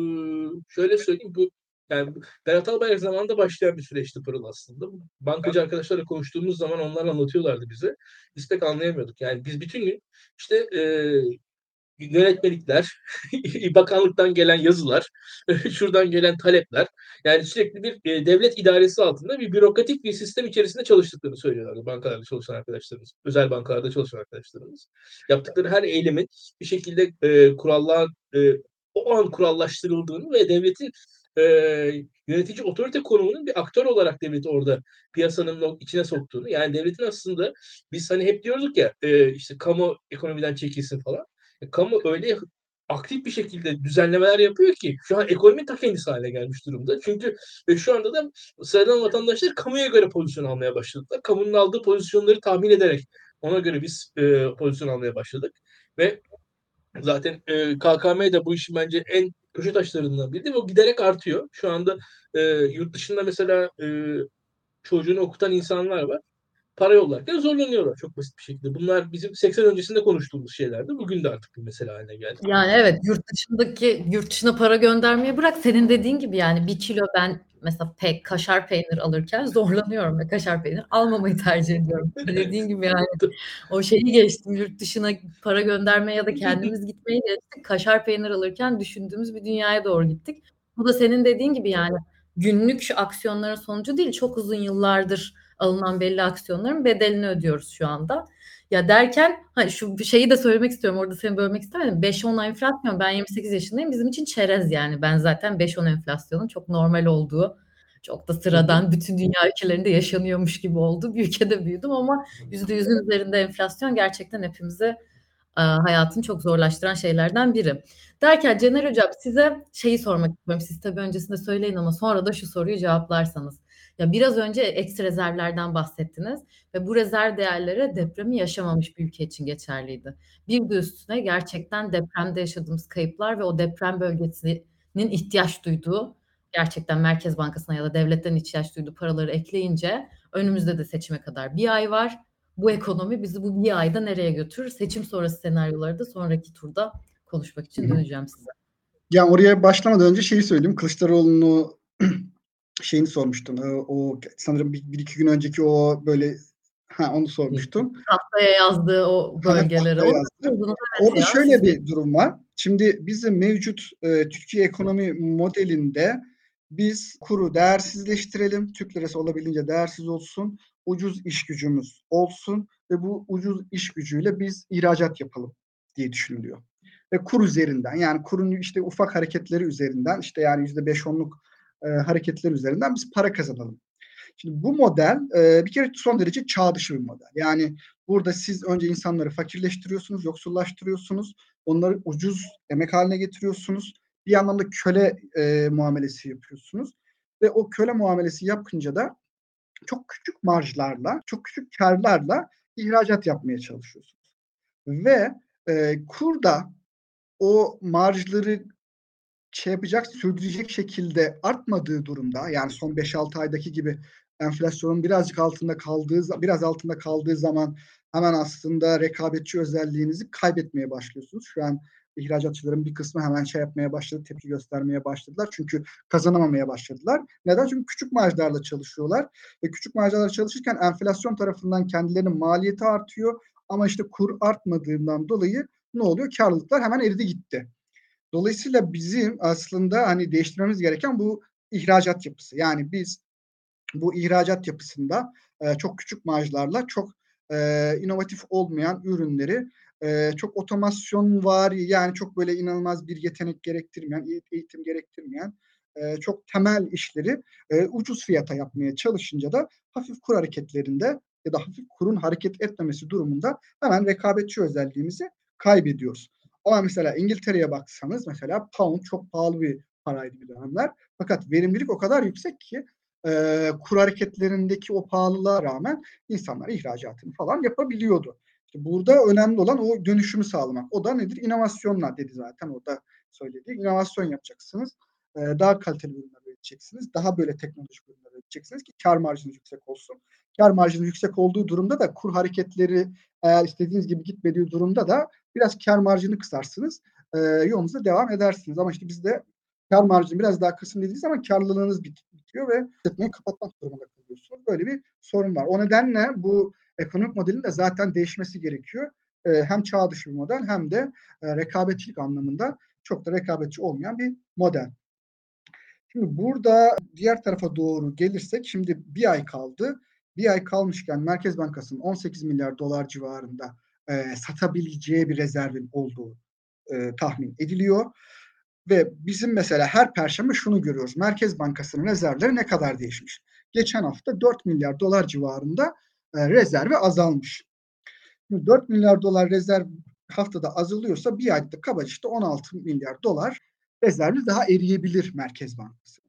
şöyle söyleyeyim bu yani Berat Albayrak zamanında başlayan bir süreçti Pırıl aslında. Bankacı arkadaşlarla konuştuğumuz zaman onlar anlatıyorlardı bize. Biz pek anlayamıyorduk. Yani biz bütün gün işte e, yönetmelikler, bakanlıktan gelen yazılar, şuradan gelen talepler. Yani sürekli bir e, devlet idaresi altında bir bürokratik bir sistem içerisinde çalıştıklarını söylüyorlardı bankalarda çalışan arkadaşlarımız, özel bankalarda çalışan arkadaşlarımız. Yaptıkları her eylemin bir şekilde e, kurallar, e, o an kurallaştırıldığını ve devletin e, yönetici otorite konumunun bir aktör olarak devleti orada piyasanın içine soktuğunu. Yani devletin aslında biz hani hep diyorduk ya e, işte kamu ekonomiden çekilsin falan. E, kamu öyle aktif bir şekilde düzenlemeler yapıyor ki şu an ekonomi ta kendisi hale gelmiş durumda. Çünkü ve şu anda da sıradan vatandaşlar kamuya göre pozisyon almaya başladılar. Kamunun aldığı pozisyonları tahmin ederek ona göre biz e, pozisyon almaya başladık. Ve zaten e, KKM de bu işin bence en köşe taşlarından biri. O giderek artıyor. Şu anda e, yurt dışında mesela e, çocuğunu okutan insanlar var para yollarken zorlanıyorlar çok basit bir şekilde. Bunlar bizim 80 öncesinde konuştuğumuz şeylerdi. Bugün de artık bir mesele haline geldi. Yani evet yurt dışındaki yurt dışına para göndermeyi bırak senin dediğin gibi yani bir kilo ben mesela pek kaşar peynir alırken zorlanıyorum ve kaşar peynir almamayı tercih ediyorum. Dediğin gibi yani o şeyi geçtim yurt dışına para göndermeye ya da kendimiz gitmeyi geçtik. Kaşar peynir alırken düşündüğümüz bir dünyaya doğru gittik. Bu da senin dediğin gibi yani günlük aksiyonların sonucu değil çok uzun yıllardır alınan belli aksiyonların bedelini ödüyoruz şu anda. Ya derken hani şu şeyi de söylemek istiyorum orada seni bölmek istemedim. 5-10 enflasyon ben 28 yaşındayım bizim için çerez yani ben zaten 5-10 enflasyonun çok normal olduğu çok da sıradan bütün dünya ülkelerinde yaşanıyormuş gibi oldu. Bir ülkede büyüdüm ama %100'ün üzerinde enflasyon gerçekten hepimize hayatını çok zorlaştıran şeylerden biri. Derken Cener Hocam size şeyi sormak istiyorum. Siz tabii öncesinde söyleyin ama sonra da şu soruyu cevaplarsanız. Ya biraz önce eksi rezervlerden bahsettiniz ve bu rezerv değerleri depremi yaşamamış bir ülke için geçerliydi. Bir de üstüne gerçekten depremde yaşadığımız kayıplar ve o deprem bölgesinin ihtiyaç duyduğu gerçekten Merkez Bankası'na ya da devletten ihtiyaç duyduğu paraları ekleyince önümüzde de seçime kadar bir ay var. Bu ekonomi bizi bu bir ayda nereye götürür? Seçim sonrası senaryoları da sonraki turda konuşmak için döneceğim size. Ya oraya başlamadan önce şeyi söyleyeyim. Kılıçdaroğlu'nu şeyini sormuştum. O sanırım bir, bir iki gün önceki o böyle ha onu sormuştum. Haftaya yazdığı o bölgelere. Yazdı. Orada şöyle bir durum var. Şimdi bizim mevcut e, Türkiye ekonomi modelinde biz kuru değersizleştirelim. Türk lirası olabildiğince değersiz olsun. Ucuz iş gücümüz olsun ve bu ucuz iş gücüyle biz ihracat yapalım diye düşünülüyor. Ve kur üzerinden yani kurun işte ufak hareketleri üzerinden işte yani yüzde beş onluk e, hareketler üzerinden biz para kazanalım. Şimdi bu model e, bir kere son derece çağ dışı bir model. Yani burada siz önce insanları fakirleştiriyorsunuz, yoksullaştırıyorsunuz, onları ucuz emek haline getiriyorsunuz. Bir anlamda köle e, muamelesi yapıyorsunuz. Ve o köle muamelesi yapınca da çok küçük marjlarla, çok küçük karlarla ihracat yapmaya çalışıyorsunuz. Ve e, kurda o marjları şey yapacak, sürdürecek şekilde artmadığı durumda yani son 5-6 aydaki gibi enflasyonun birazcık altında kaldığı biraz altında kaldığı zaman hemen aslında rekabetçi özelliğinizi kaybetmeye başlıyorsunuz. Şu an ihracatçıların bir kısmı hemen şey yapmaya başladı, tepki göstermeye başladılar. Çünkü kazanamamaya başladılar. Neden? Çünkü küçük marjlarla çalışıyorlar ve küçük marjlarla çalışırken enflasyon tarafından kendilerinin maliyeti artıyor ama işte kur artmadığından dolayı ne oluyor? Karlılıklar hemen eridi gitti. Dolayısıyla bizim aslında hani değiştirmemiz gereken bu ihracat yapısı. Yani biz bu ihracat yapısında e, çok küçük marjlarla çok e, inovatif olmayan ürünleri e, çok otomasyon var yani çok böyle inanılmaz bir yetenek gerektirmeyen, eğitim gerektirmeyen e, çok temel işleri e, ucuz fiyata yapmaya çalışınca da hafif kur hareketlerinde ya da hafif kurun hareket etmemesi durumunda hemen rekabetçi özelliğimizi kaybediyoruz. Ama mesela İngiltere'ye baksanız mesela pound çok pahalı bir paraydı bir dönemler. Fakat verimlilik o kadar yüksek ki e, kur hareketlerindeki o pahalılığa rağmen insanlar ihracatını falan yapabiliyordu. İşte burada önemli olan o dönüşümü sağlamak. O da nedir? İnovasyonla dedi zaten orada söylediği. İnovasyon yapacaksınız. E, daha kaliteli ürünler üreteceksiniz. Daha böyle teknolojik ürünler üreteceksiniz ki kar marjınız yüksek olsun. Kar marjınız yüksek olduğu durumda da kur hareketleri eğer istediğiniz gibi gitmediği durumda da biraz kar marjını kısarsınız. E, yolunuza devam edersiniz. Ama işte bizde kar marjını biraz daha kısın dediğiniz zaman karlılığınız bitiyor ve işletmeyi kapatmak durumunda kalıyorsunuz. Böyle bir sorun var. O nedenle bu ekonomik modelin de zaten değişmesi gerekiyor. E, hem çağ dışı bir model hem de e, rekabetçilik anlamında çok da rekabetçi olmayan bir model. Şimdi burada diğer tarafa doğru gelirsek şimdi bir ay kaldı. Bir ay kalmışken Merkez Bankası'nın 18 milyar dolar civarında e, satabileceği bir rezervin olduğu e, tahmin ediliyor. Ve bizim mesela her perşembe şunu görüyoruz. Merkez Bankası'nın rezervleri ne kadar değişmiş? Geçen hafta 4 milyar dolar civarında e, rezervi azalmış. Şimdi 4 milyar dolar rezerv haftada azalıyorsa bir ayda kabaca işte 16 milyar dolar rezervi daha eriyebilir Merkez Bankası.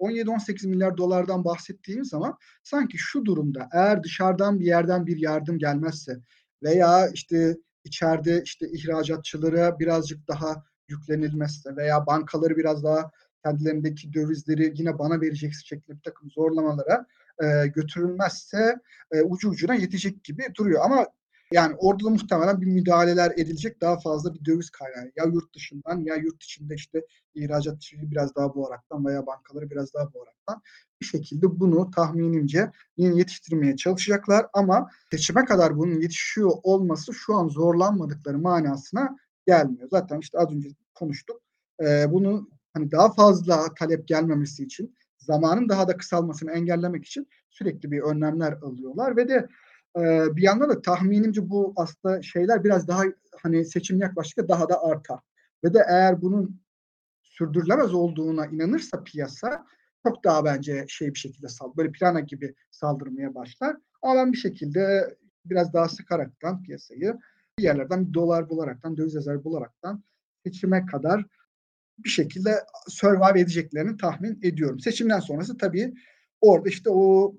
17-18 e, milyar dolardan bahsettiğimiz zaman sanki şu durumda eğer dışarıdan bir yerden bir yardım gelmezse veya işte içeride işte ihracatçılara birazcık daha yüklenilmezse veya bankaları biraz daha kendilerindeki dövizleri yine bana vereceksin şeklinde bir takım zorlamalara e, götürülmezse e, ucu ucuna yetecek gibi duruyor. Ama yani orada da muhtemelen bir müdahaleler edilecek daha fazla bir döviz kaynağı. Ya yurt dışından ya yurt içinde işte ihracatçıyı biraz daha boğaraktan veya bankaları biraz daha boğaraktan bir şekilde bunu tahminimce yine yetiştirmeye çalışacaklar ama seçime kadar bunun yetişiyor olması şu an zorlanmadıkları manasına gelmiyor. Zaten işte az önce konuştuk. Ee, bunu hani daha fazla talep gelmemesi için zamanın daha da kısalmasını engellemek için sürekli bir önlemler alıyorlar ve de bir yandan da tahminimce bu aslında şeyler biraz daha hani seçim yaklaştıkça daha da artar. Ve de eğer bunun sürdürülemez olduğuna inanırsa piyasa çok daha bence şey bir şekilde sal böyle plana gibi saldırmaya başlar. Ama ben bir şekilde biraz daha sıkaraktan piyasayı bir yerlerden bir dolar bularaktan, döviz rezervi bularaktan seçime kadar bir şekilde survive edeceklerini tahmin ediyorum. Seçimden sonrası tabii orada işte o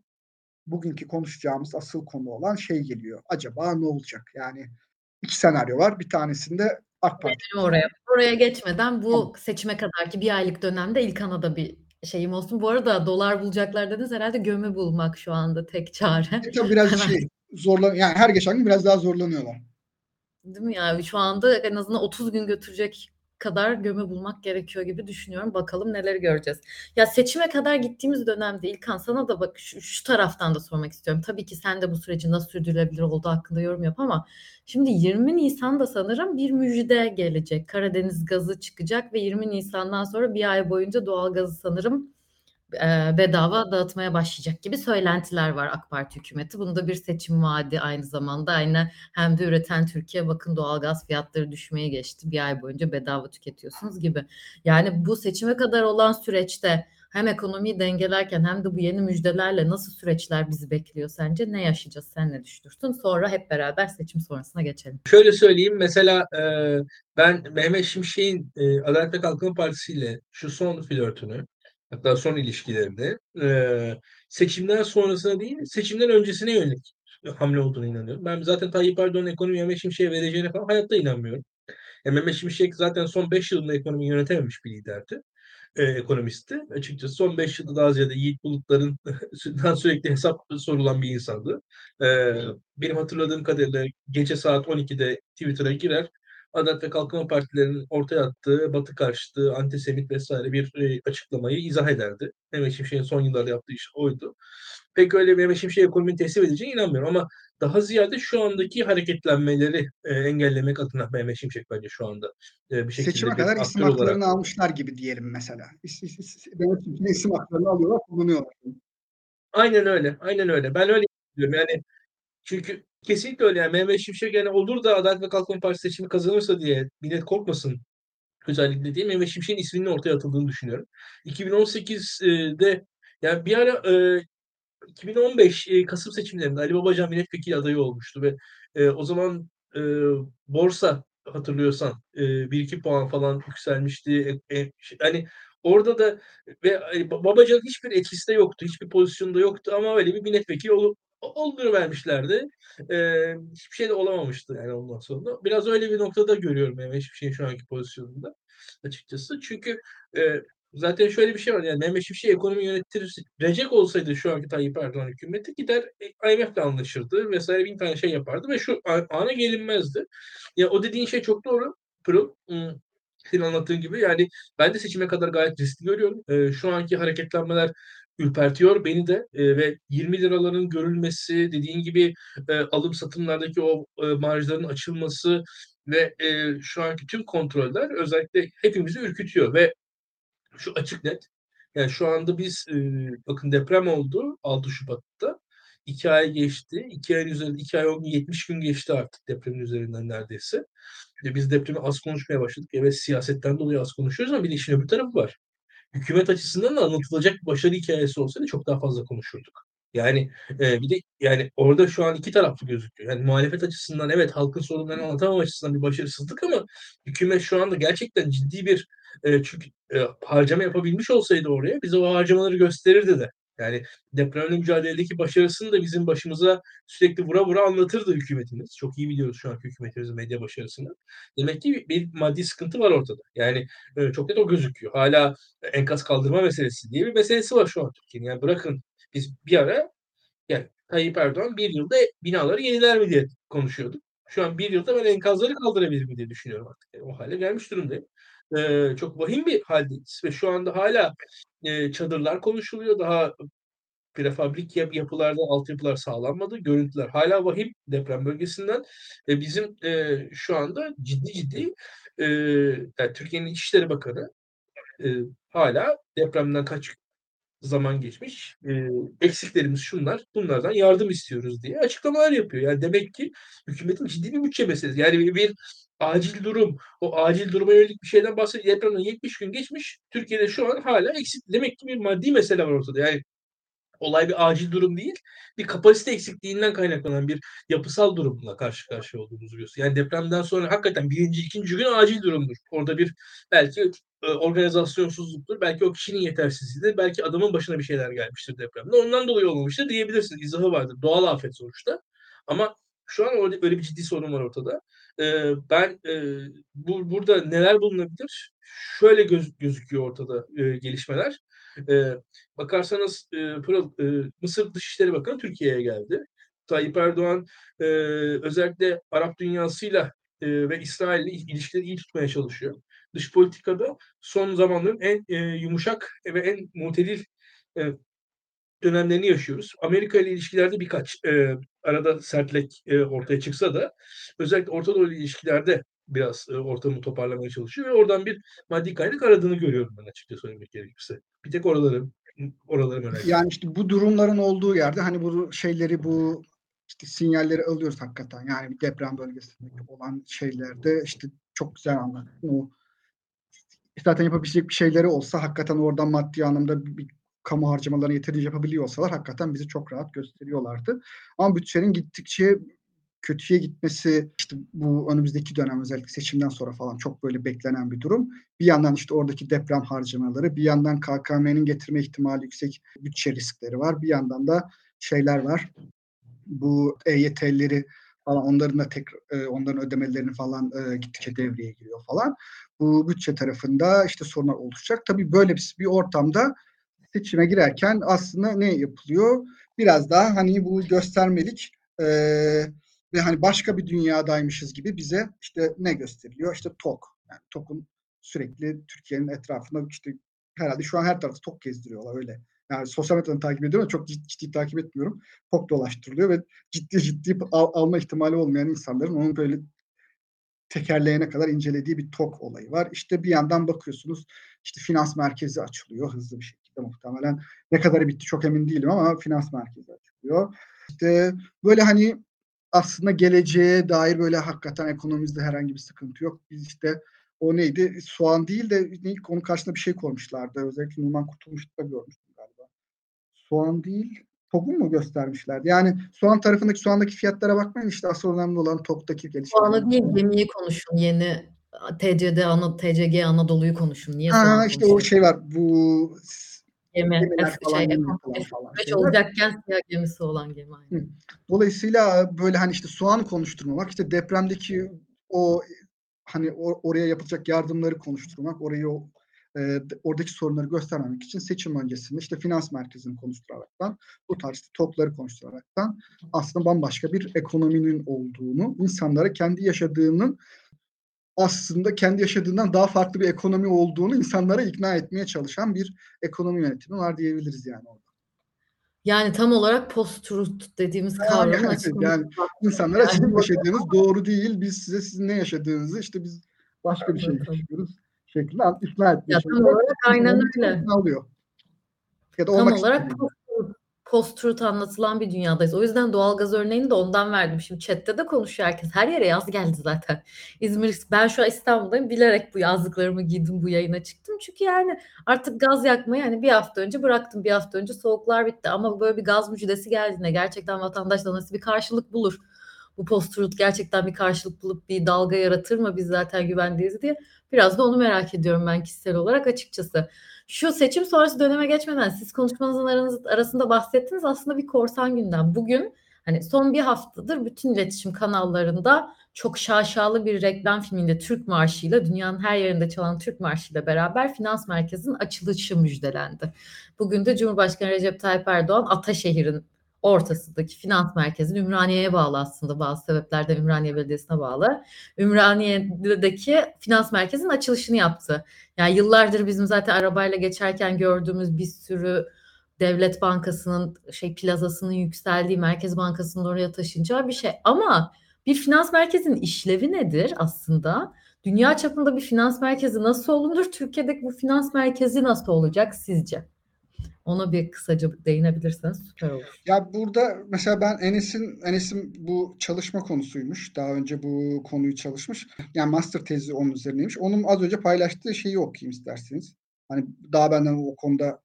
bugünkü konuşacağımız asıl konu olan şey geliyor. Acaba ne olacak? Yani iki senaryo var. Bir tanesinde AK Parti. Oraya, oraya geçmeden bu tamam. seçime kadarki bir aylık dönemde İlkan'a da bir şeyim olsun. Bu arada dolar bulacaklar dediniz herhalde gömü bulmak şu anda tek çare. E, tabii biraz şey zorlan yani her geçen gün biraz daha zorlanıyorlar. Değil mi yani şu anda en azından 30 gün götürecek kadar gömü bulmak gerekiyor gibi düşünüyorum. Bakalım neleri göreceğiz. Ya seçime kadar gittiğimiz dönemde İlkan sana da bak şu, şu taraftan da sormak istiyorum. Tabii ki sen de bu süreci nasıl sürdürülebilir olduğu hakkında yorum yap ama şimdi 20 Nisan'da sanırım bir müjde gelecek. Karadeniz gazı çıkacak ve 20 Nisan'dan sonra bir ay boyunca doğal gazı sanırım bedava dağıtmaya başlayacak gibi söylentiler var AK Parti hükümeti. Bunda bir seçim vaadi aynı zamanda. Aynı hem de üreten Türkiye bakın doğalgaz fiyatları düşmeye geçti. Bir ay boyunca bedava tüketiyorsunuz gibi. Yani bu seçime kadar olan süreçte hem ekonomiyi dengelerken hem de bu yeni müjdelerle nasıl süreçler bizi bekliyor sence? Ne yaşayacağız? Sen ne düşünürsün? Sonra hep beraber seçim sonrasına geçelim. Şöyle söyleyeyim. Mesela ben Mehmet Şimşek'in Adalet ve Kalkınma Partisi ile şu son flörtünü hatta son ilişkilerinde e, seçimden sonrasına değil, seçimden öncesine yönelik hamle olduğunu inanıyorum. Ben zaten Tayyip Erdoğan'ın ekonomi Mehmet Şimşek'e vereceğine falan hayatta inanmıyorum. E, Mehmet Şimşek zaten son 5 yılında ekonomiyi yönetememiş bir liderdi. E, ekonomisti. Açıkçası son 5 yılda daha ziyade Yiğit Bulutlar'ın sürekli hesap sorulan bir insandı. E, benim hatırladığım kadarıyla gece saat 12'de Twitter'a girer, Adalet ve Kalkınma Partilerinin ortaya attığı Batı karşıtı, antisemit vesaire bir e, açıklamayı izah ederdi. Mehmet Şimşek'in son yıllarda yaptığı iş oydu. Pek öyle Mehmet Şimşek'e ekonominin teslim edeceğine inanmıyorum ama daha ziyade şu andaki hareketlenmeleri e, engellemek adına Mehmet Şimşek bence şu anda e, bir şekilde Seçime kadar isim haklarını olarak... almışlar gibi diyelim mesela. Mehmet Şimşek'in isim haklarını alıyorlar, kullanıyorlar. Aynen öyle, aynen öyle. Ben öyle diyorum yani çünkü Kesinlikle öyle yani Mehmet Şimşek yani olur da Adalet ve Kalkınma Partisi seçimi kazanırsa diye millet korkmasın özellikle diye Mehmet Şimşek'in isminin ortaya atıldığını düşünüyorum. 2018'de yani bir ara e, 2015 e, Kasım seçimlerinde Ali Babacan milletvekili adayı olmuştu ve e, o zaman e, borsa hatırlıyorsan e, 1-2 puan falan yükselmişti. E, e, hani orada da ve e, Babacan'ın hiçbir etkisi de yoktu. Hiçbir pozisyonda yoktu ama öyle bir milletvekili olup olduğunu vermişlerdi. Ee, hiçbir şey de olamamıştı yani ondan sonra. Biraz öyle bir noktada görüyorum Mehmet şey şu anki pozisyonunda açıkçası. Çünkü e, zaten şöyle bir şey var yani Mehmet Şimşek ekonomi yönettirecek olsaydı şu anki Tayyip Erdoğan hükümeti gider IMF'le anlaşırdı vesaire bin tane şey yapardı ve şu ana gelinmezdi. Ya o dediğin şey çok doğru. Pırıl. Hmm senin anlattığın gibi yani ben de seçime kadar gayet riskli görüyorum. E, şu anki hareketlenmeler ürpertiyor beni de e, ve 20 liraların görülmesi, dediğin gibi e, alım satımlardaki o e, marjların açılması ve e, şu anki tüm kontroller özellikle hepimizi ürkütüyor ve şu açık net. Yani şu anda biz e, bakın deprem oldu 6 Şubat'ta. 2 ay geçti. 2 ayın üzerinde 2 ay 70 gün geçti artık depremin üzerinden neredeyse. Biz depremi az konuşmaya başladık. Evet siyasetten dolayı az konuşuyoruz ama bir de işin öbür tarafı var hükümet açısından da anlatılacak bir başarı hikayesi olsaydı çok daha fazla konuşurduk. Yani e, bir de yani orada şu an iki taraflı gözüküyor. Yani muhalefet açısından evet halkın sorunlarını anlatamam açısından bir başarısızlık ama hükümet şu anda gerçekten ciddi bir e, çünkü e, harcama yapabilmiş olsaydı oraya bize o harcamaları gösterirdi de. Yani depremle mücadeledeki başarısını da bizim başımıza sürekli vura vura anlatırdı hükümetimiz. Çok iyi biliyoruz şu anki hükümetimizin medya başarısını. Demek ki bir maddi sıkıntı var ortada. Yani e, çok net o gözüküyor. Hala enkaz kaldırma meselesi diye bir meselesi var şu an Türkiye'nin. Yani bırakın biz bir ara yani Tayyip Erdoğan bir yılda binaları yeniler mi diye konuşuyorduk. Şu an bir yılda ben enkazları kaldırabilir mi diye düşünüyorum artık. Yani o hale gelmiş durumdayım. Ee, çok vahim bir haldeyiz ve şu anda hala e, çadırlar konuşuluyor. Daha prefabrik yap yapılarda altyapılar sağlanmadı. Görüntüler hala vahim deprem bölgesinden. E, bizim e, şu anda ciddi ciddi e, yani Türkiye'nin İçişleri Bakanı e, hala depremden kaç zaman geçmiş. E, eksiklerimiz şunlar. Bunlardan yardım istiyoruz diye açıklamalar yapıyor. Yani demek ki hükümetin ciddi bir bütçe meselesi. Yani bir acil durum, o acil duruma yönelik bir şeyden bahsediyor. Depremden 70 gün geçmiş. Türkiye'de şu an hala eksik. Demek ki bir maddi mesele var ortada. Yani olay bir acil durum değil, bir kapasite eksikliğinden kaynaklanan bir yapısal durumla karşı karşıya olduğumuzu görüyoruz. Yani depremden sonra hakikaten birinci, ikinci gün acil durumdur. Orada bir belki e, organizasyonsuzluktur, belki o kişinin yetersizliğidir, belki adamın başına bir şeyler gelmiştir depremde. Ondan dolayı olmamıştır diyebilirsiniz. İzahı vardır. Doğal afet sonuçta. Ama şu an orada öyle bir ciddi sorun var ortada. Ben e, bu burada neler bulunabilir? Şöyle göz, gözüküyor ortada e, gelişmeler. E, bakarsanız e, Pırıl, e, Mısır Dışişleri Bakanı Türkiye'ye geldi. Tayyip Erdoğan e, özellikle Arap dünyasıyla e, ve İsrail'le ilişkileri iyi tutmaya çalışıyor. Dış politikada son zamanların en e, yumuşak ve en mutedil e, dönemlerini yaşıyoruz. Amerika ile ilişkilerde birkaç e, arada sertlik e, ortaya çıksa da özellikle Orta Doğu ile ilişkilerde biraz e, ortamı toparlamaya çalışıyor ve oradan bir maddi kaynak aradığını görüyorum ben açıkça söylemek gerekirse. Bir tek oraları oraları merak Yani işte bu durumların olduğu yerde hani bu şeyleri bu işte sinyalleri alıyoruz hakikaten. Yani deprem bölgesindeki olan şeylerde işte çok güzel anlattın. O zaten yapabilecek bir şeyleri olsa hakikaten oradan maddi anlamda bir, kamu harcamalarını yeterince yapabiliyor olsalar hakikaten bizi çok rahat gösteriyorlardı. Ama bütçenin gittikçe kötüye gitmesi işte bu önümüzdeki dönem özellikle seçimden sonra falan çok böyle beklenen bir durum. Bir yandan işte oradaki deprem harcamaları, bir yandan KKM'nin getirme ihtimali yüksek bütçe riskleri var. Bir yandan da şeyler var. Bu EYT'leri falan onların da tek e, onların ödemelerini falan e, gittikçe devreye giriyor falan. Bu bütçe tarafında işte sorunlar oluşacak. Tabii böyle bir, bir ortamda seçime girerken aslında ne yapılıyor? Biraz daha hani bu göstermelik e, ve hani başka bir dünyadaymışız gibi bize işte ne gösteriliyor? İşte TOK. Yani TOK'un sürekli Türkiye'nin etrafında işte herhalde şu an her tarafta TOK gezdiriyorlar öyle. Yani sosyal medyadan takip ediyorum ama çok ciddi, ciddi takip etmiyorum. TOK dolaştırılıyor ve ciddi ciddi al, alma ihtimali olmayan insanların onun böyle tekerleğine kadar incelediği bir TOK olayı var. İşte bir yandan bakıyorsunuz işte finans merkezi açılıyor hızlı bir şekilde muhtemelen. Ne kadar bitti çok emin değilim ama finans merkezi açılıyor. İşte böyle hani aslında geleceğe dair böyle hakikaten ekonomimizde herhangi bir sıkıntı yok. Biz işte o neydi? Soğan değil de onun karşısına bir şey koymuşlardı. Özellikle Numan Kurtulmuş'ta görmüştüm galiba. Soğan değil, TOK'u mu göstermişlerdi? Yani soğan tarafındaki soğandaki fiyatlara bakmayın işte asıl önemli olan TOK'taki gelişmeler. Soğanı değil gemiyi konuşun yeni TCD TCG Anadolu'yu konuşun. Niye ha, işte o şey var. Bu gemi eski şey ekonomik olacakken siyah gemisi olan gemi. Aynı. Dolayısıyla böyle hani işte soğanı konuşturmamak, işte depremdeki o hani or, oraya yapılacak yardımları konuşturmak, orayı o e, oradaki sorunları göstermemek için seçim öncesinde işte finans merkezini konuşturaraktan bu tarz topları konuşturaraktan aslında bambaşka bir ekonominin olduğunu, insanlara kendi yaşadığının aslında kendi yaşadığından daha farklı bir ekonomi olduğunu insanlara ikna etmeye çalışan bir ekonomi yönetimi var diyebiliriz yani orada. Yani tam olarak post-truth dediğimiz kavramın yani, açıklaması. Yani insanlara yani, sizin yaşadığınız doğru değil, biz size sizin ne yaşadığınızı işte biz başka bir şey yaşıyoruz şeklinde ikna etmeye ya, Tam olarak aynen öyle. Ya da tam olarak post-truth anlatılan bir dünyadayız. O yüzden doğalgaz örneğini de ondan verdim. Şimdi chatte de konuşuyor herkes. Her yere yaz geldi zaten. İzmir, ben şu an İstanbul'dayım. Bilerek bu yazlıklarımı giydim bu yayına çıktım. Çünkü yani artık gaz yakmayı yani bir hafta önce bıraktım. Bir hafta önce soğuklar bitti. Ama böyle bir gaz müjdesi geldiğinde gerçekten vatandaş da nasıl bir karşılık bulur? Bu post-truth gerçekten bir karşılık bulup bir dalga yaratır mı? Biz zaten güvendeyiz diye. Biraz da onu merak ediyorum ben kişisel olarak açıkçası. Şu seçim sonrası döneme geçmeden siz konuşmanızın aranız, arasında bahsettiniz aslında bir korsan gündem. Bugün hani son bir haftadır bütün iletişim kanallarında çok şaşalı bir reklam filminde Türk Marşı'yla dünyanın her yerinde çalan Türk Marşı'yla beraber finans merkezinin açılışı müjdelendi. Bugün de Cumhurbaşkanı Recep Tayyip Erdoğan Ataşehir'in ortasındaki finans merkezinin Ümraniye'ye bağlı aslında bazı sebeplerden Ümraniye Belediyesi'ne bağlı. Ümraniye'deki finans merkezinin açılışını yaptı. Yani yıllardır bizim zaten arabayla geçerken gördüğümüz bir sürü Devlet Bankası'nın şey plazasının yükseldiği Merkez Bankası'nın oraya taşınacağı bir şey. Ama bir finans merkezinin işlevi nedir aslında? Dünya çapında bir finans merkezi nasıl olunur? Türkiye'deki bu finans merkezi nasıl olacak sizce? Ona bir kısaca değinebilirseniz süper olur. Ya burada mesela ben Enes'in Enes'in bu çalışma konusuymuş. Daha önce bu konuyu çalışmış. Yani master tezi onun üzerineymiş. Onun az önce paylaştığı şeyi okuyayım isterseniz. Hani daha benden o konuda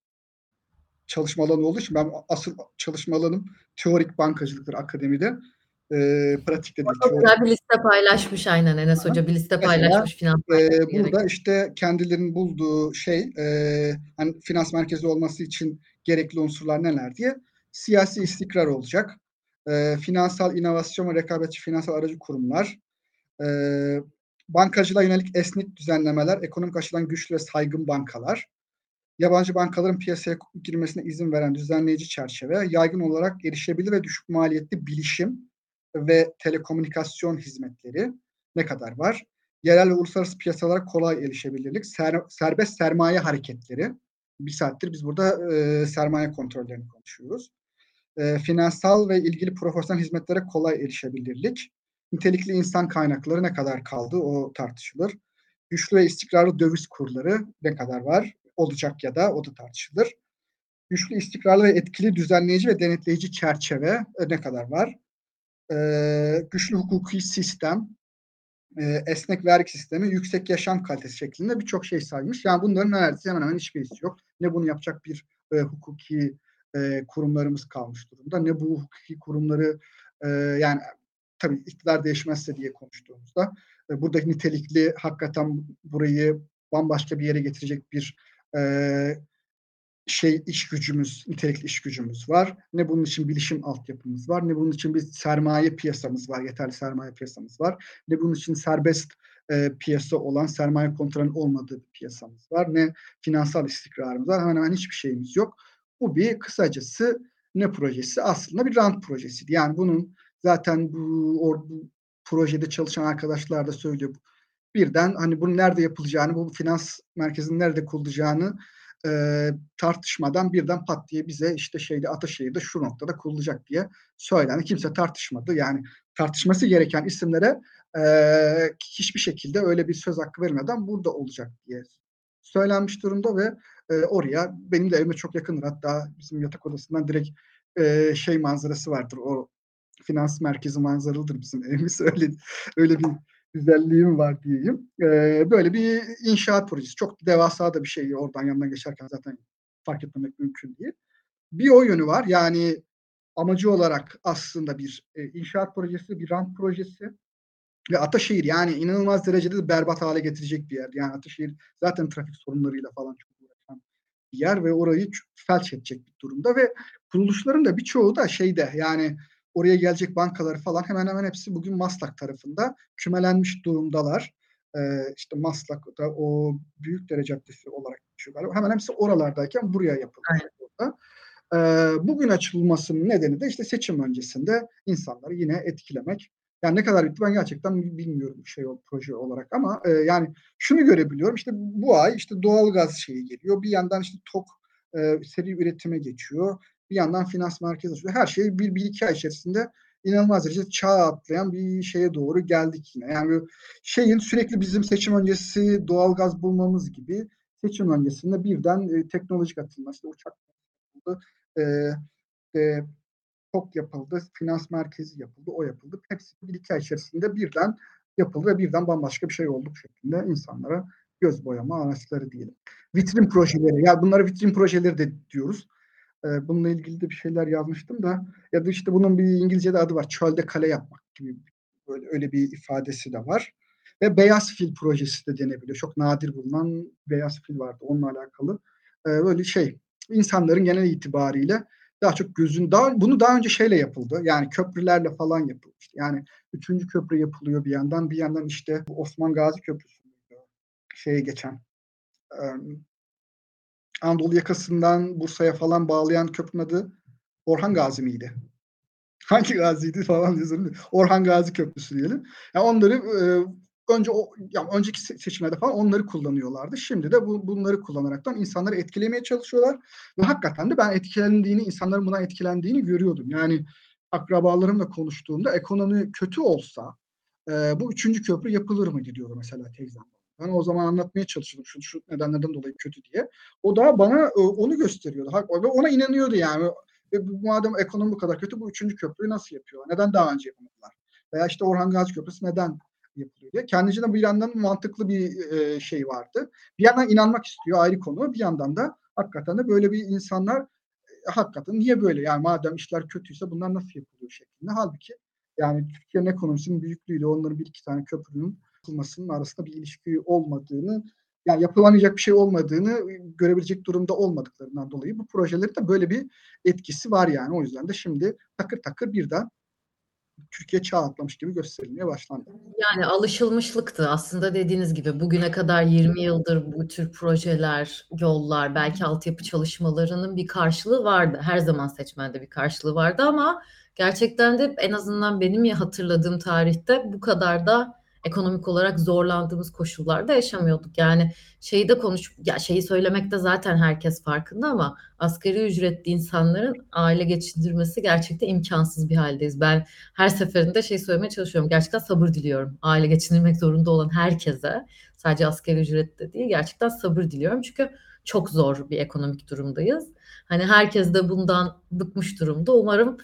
çalışma alanı olduğu için ben asıl çalışma alanım teorik bankacılıktır akademide. E, pratikte. Çok güzel bir liste paylaşmış aynen Enes Hoca bir liste paylaşmış finans e, Burada işte kendilerinin bulduğu şey e, hani finans merkezi olması için gerekli unsurlar neler diye siyasi istikrar olacak. E, finansal inovasyon ve rekabetçi finansal aracı kurumlar, e, bankacılığa yönelik esnek düzenlemeler, ekonomik açıdan güçlü ve saygın bankalar, yabancı bankaların piyasaya girmesine izin veren düzenleyici çerçeve, yaygın olarak erişebilir ve düşük maliyetli bilişim ve telekomünikasyon hizmetleri ne kadar var? Yerel ve uluslararası piyasalara kolay erişebilirlik, ser, serbest sermaye hareketleri. Bir saattir biz burada e, sermaye kontrollerini konuşuyoruz. E, finansal ve ilgili profesyonel hizmetlere kolay erişebilirlik. Nitelikli insan kaynakları ne kadar kaldı o tartışılır. Güçlü ve istikrarlı döviz kurları ne kadar var? olacak ya da o da tartışılır. Güçlü, istikrarlı ve etkili düzenleyici ve denetleyici çerçeve e, ne kadar var? Ee, güçlü hukuki sistem, e, esnek vergi sistemi, yüksek yaşam kalitesi şeklinde birçok şey saymış. Yani bunların neredeyse hemen hemen hiçbirisi yok. Ne bunu yapacak bir e, hukuki e, kurumlarımız kalmış durumda. Ne bu hukuki kurumları e, yani tabii iktidar değişmezse diye konuştuğumuzda e, buradaki nitelikli hakikaten burayı bambaşka bir yere getirecek bir e, şey iş gücümüz, nitelikli iş gücümüz var. Ne bunun için bilişim altyapımız var, ne bunun için bir sermaye piyasamız var, yeterli sermaye piyasamız var. Ne bunun için serbest e, piyasa olan sermaye kontrolünün olmadığı bir piyasamız var. Ne finansal istikrarımız var. Hemen hemen hiçbir şeyimiz yok. Bu bir kısacası ne projesi? Aslında bir rant projesiydi. Yani bunun zaten bu, or, bu projede çalışan arkadaşlar da söylüyor birden hani bunun nerede yapılacağını, bu finans merkezinin nerede kurulacağını e, tartışmadan birden pat diye bize işte şeyde Ataşehir'de şu noktada kurulacak diye söylendi. Kimse tartışmadı. Yani tartışması gereken isimlere e, hiçbir şekilde öyle bir söz hakkı vermeden burada olacak diye söylenmiş durumda ve e, oraya benim de evime çok yakındır. Hatta bizim yatak odasından direkt e, şey manzarası vardır. O finans merkezi manzaralıdır bizim evimiz. Öyle öyle bir güzelliğim var diyeyim. Böyle bir inşaat projesi. Çok devasa da bir şey oradan yanından geçerken zaten fark etmemek mümkün değil. Bir o yönü var. Yani amacı olarak aslında bir e, inşaat projesi, bir rant projesi ve Ataşehir yani inanılmaz derecede de berbat hale getirecek bir yer. Yani Ataşehir zaten trafik sorunlarıyla falan çok uğraşan bir yer ve orayı felç edecek bir durumda ve kuruluşların da birçoğu da şeyde yani oraya gelecek bankaları falan hemen hemen hepsi bugün Maslak tarafında kümelenmiş durumdalar. Ee, işte Maslak'ta o büyük dere caddesi olarak geçiyor galiba. Hemen hepsi oralardayken buraya yapıldı. Ee, bugün açılmasının nedeni de işte seçim öncesinde insanları yine etkilemek. Yani ne kadar bitti ben gerçekten bilmiyorum şey o proje olarak ama e, yani şunu görebiliyorum işte bu ay işte doğalgaz şeyi geliyor. Bir yandan işte TOK e, seri üretime geçiyor bir yandan finans merkezi açıyor. Her şey bir, bir iki ay içerisinde inanılmaz derecede çağ atlayan bir şeye doğru geldik yine. Yani şeyin sürekli bizim seçim öncesi doğalgaz bulmamız gibi seçim öncesinde birden e, teknolojik atılma, işte uçak yapıldı, e, e, TOK yapıldı, finans merkezi yapıldı, o yapıldı. Hepsi bir iki ay içerisinde birden yapıldı ve birden bambaşka bir şey olduk şeklinde insanlara göz boyama araçları diyelim. Vitrin projeleri, ya bunları vitrin projeleri de diyoruz. E, bununla ilgili de bir şeyler yazmıştım da ya da işte bunun bir İngilizce'de adı var. Çölde kale yapmak gibi böyle öyle bir ifadesi de var. Ve beyaz fil projesi de denebiliyor. Çok nadir bulunan beyaz fil vardı onunla alakalı. böyle şey insanların genel itibariyle daha çok gözün daha bunu daha önce şeyle yapıldı. Yani köprülerle falan yapılmıştı. Yani üçüncü köprü yapılıyor bir yandan. Bir yandan işte Osman Gazi Köprüsü şeye geçen Anadolu yakasından Bursa'ya falan bağlayan köprünün adı Orhan Gazi miydi? Hangi Gazi'ydi falan diye Orhan Gazi Köprüsü diyelim. Yani onları e, önce o yani önceki seçimlerde falan onları kullanıyorlardı. Şimdi de bu, bunları kullanaraktan insanları etkilemeye çalışıyorlar ve hakikaten de ben etkilendiğini, insanların buna etkilendiğini görüyordum. Yani akrabalarımla konuştuğumda ekonomi kötü olsa e, bu üçüncü köprü yapılır mı diyordu mesela teyzem. Ben o zaman anlatmaya çalışıyordum şu, şu nedenlerden dolayı kötü diye. O da bana e, onu gösteriyordu. Ve ona inanıyordu yani. E, madem ekonomi bu kadar kötü bu üçüncü köprüyü nasıl yapıyorlar? Neden daha önce yapamadılar? Veya işte Orhan Gazi Köprüsü neden yapılıyor diye. Kendisine bir yandan mantıklı bir e, şey vardı. Bir yandan inanmak istiyor ayrı konu. Bir yandan da hakikaten de böyle bir insanlar e, hakikaten niye böyle yani madem işler kötüyse bunlar nasıl yapılıyor şeklinde. Halbuki yani Türkiye'nin ekonomisinin büyüklüğüyle onların bir iki tane köprünün yapılmasının arasında bir ilişki olmadığını yani yapılamayacak bir şey olmadığını görebilecek durumda olmadıklarından dolayı bu projelerin de böyle bir etkisi var yani. O yüzden de şimdi takır takır birden Türkiye çağ atlamış gibi gösterilmeye başlandı. Yani alışılmışlıktı aslında dediğiniz gibi bugüne kadar 20 yıldır bu tür projeler, yollar, belki altyapı çalışmalarının bir karşılığı vardı. Her zaman seçmende bir karşılığı vardı ama gerçekten de en azından benim ya hatırladığım tarihte bu kadar da ekonomik olarak zorlandığımız koşullarda yaşamıyorduk. Yani şeyi de konuş ya şeyi söylemekte zaten herkes farkında ama asgari ücretli insanların aile geçindirmesi gerçekten imkansız bir haldeyiz. Ben her seferinde şey söylemeye çalışıyorum. Gerçekten sabır diliyorum. Aile geçindirmek zorunda olan herkese. Sadece asgari ücretli değil. Gerçekten sabır diliyorum. Çünkü çok zor bir ekonomik durumdayız. Hani herkes de bundan bıkmış durumda. Umarım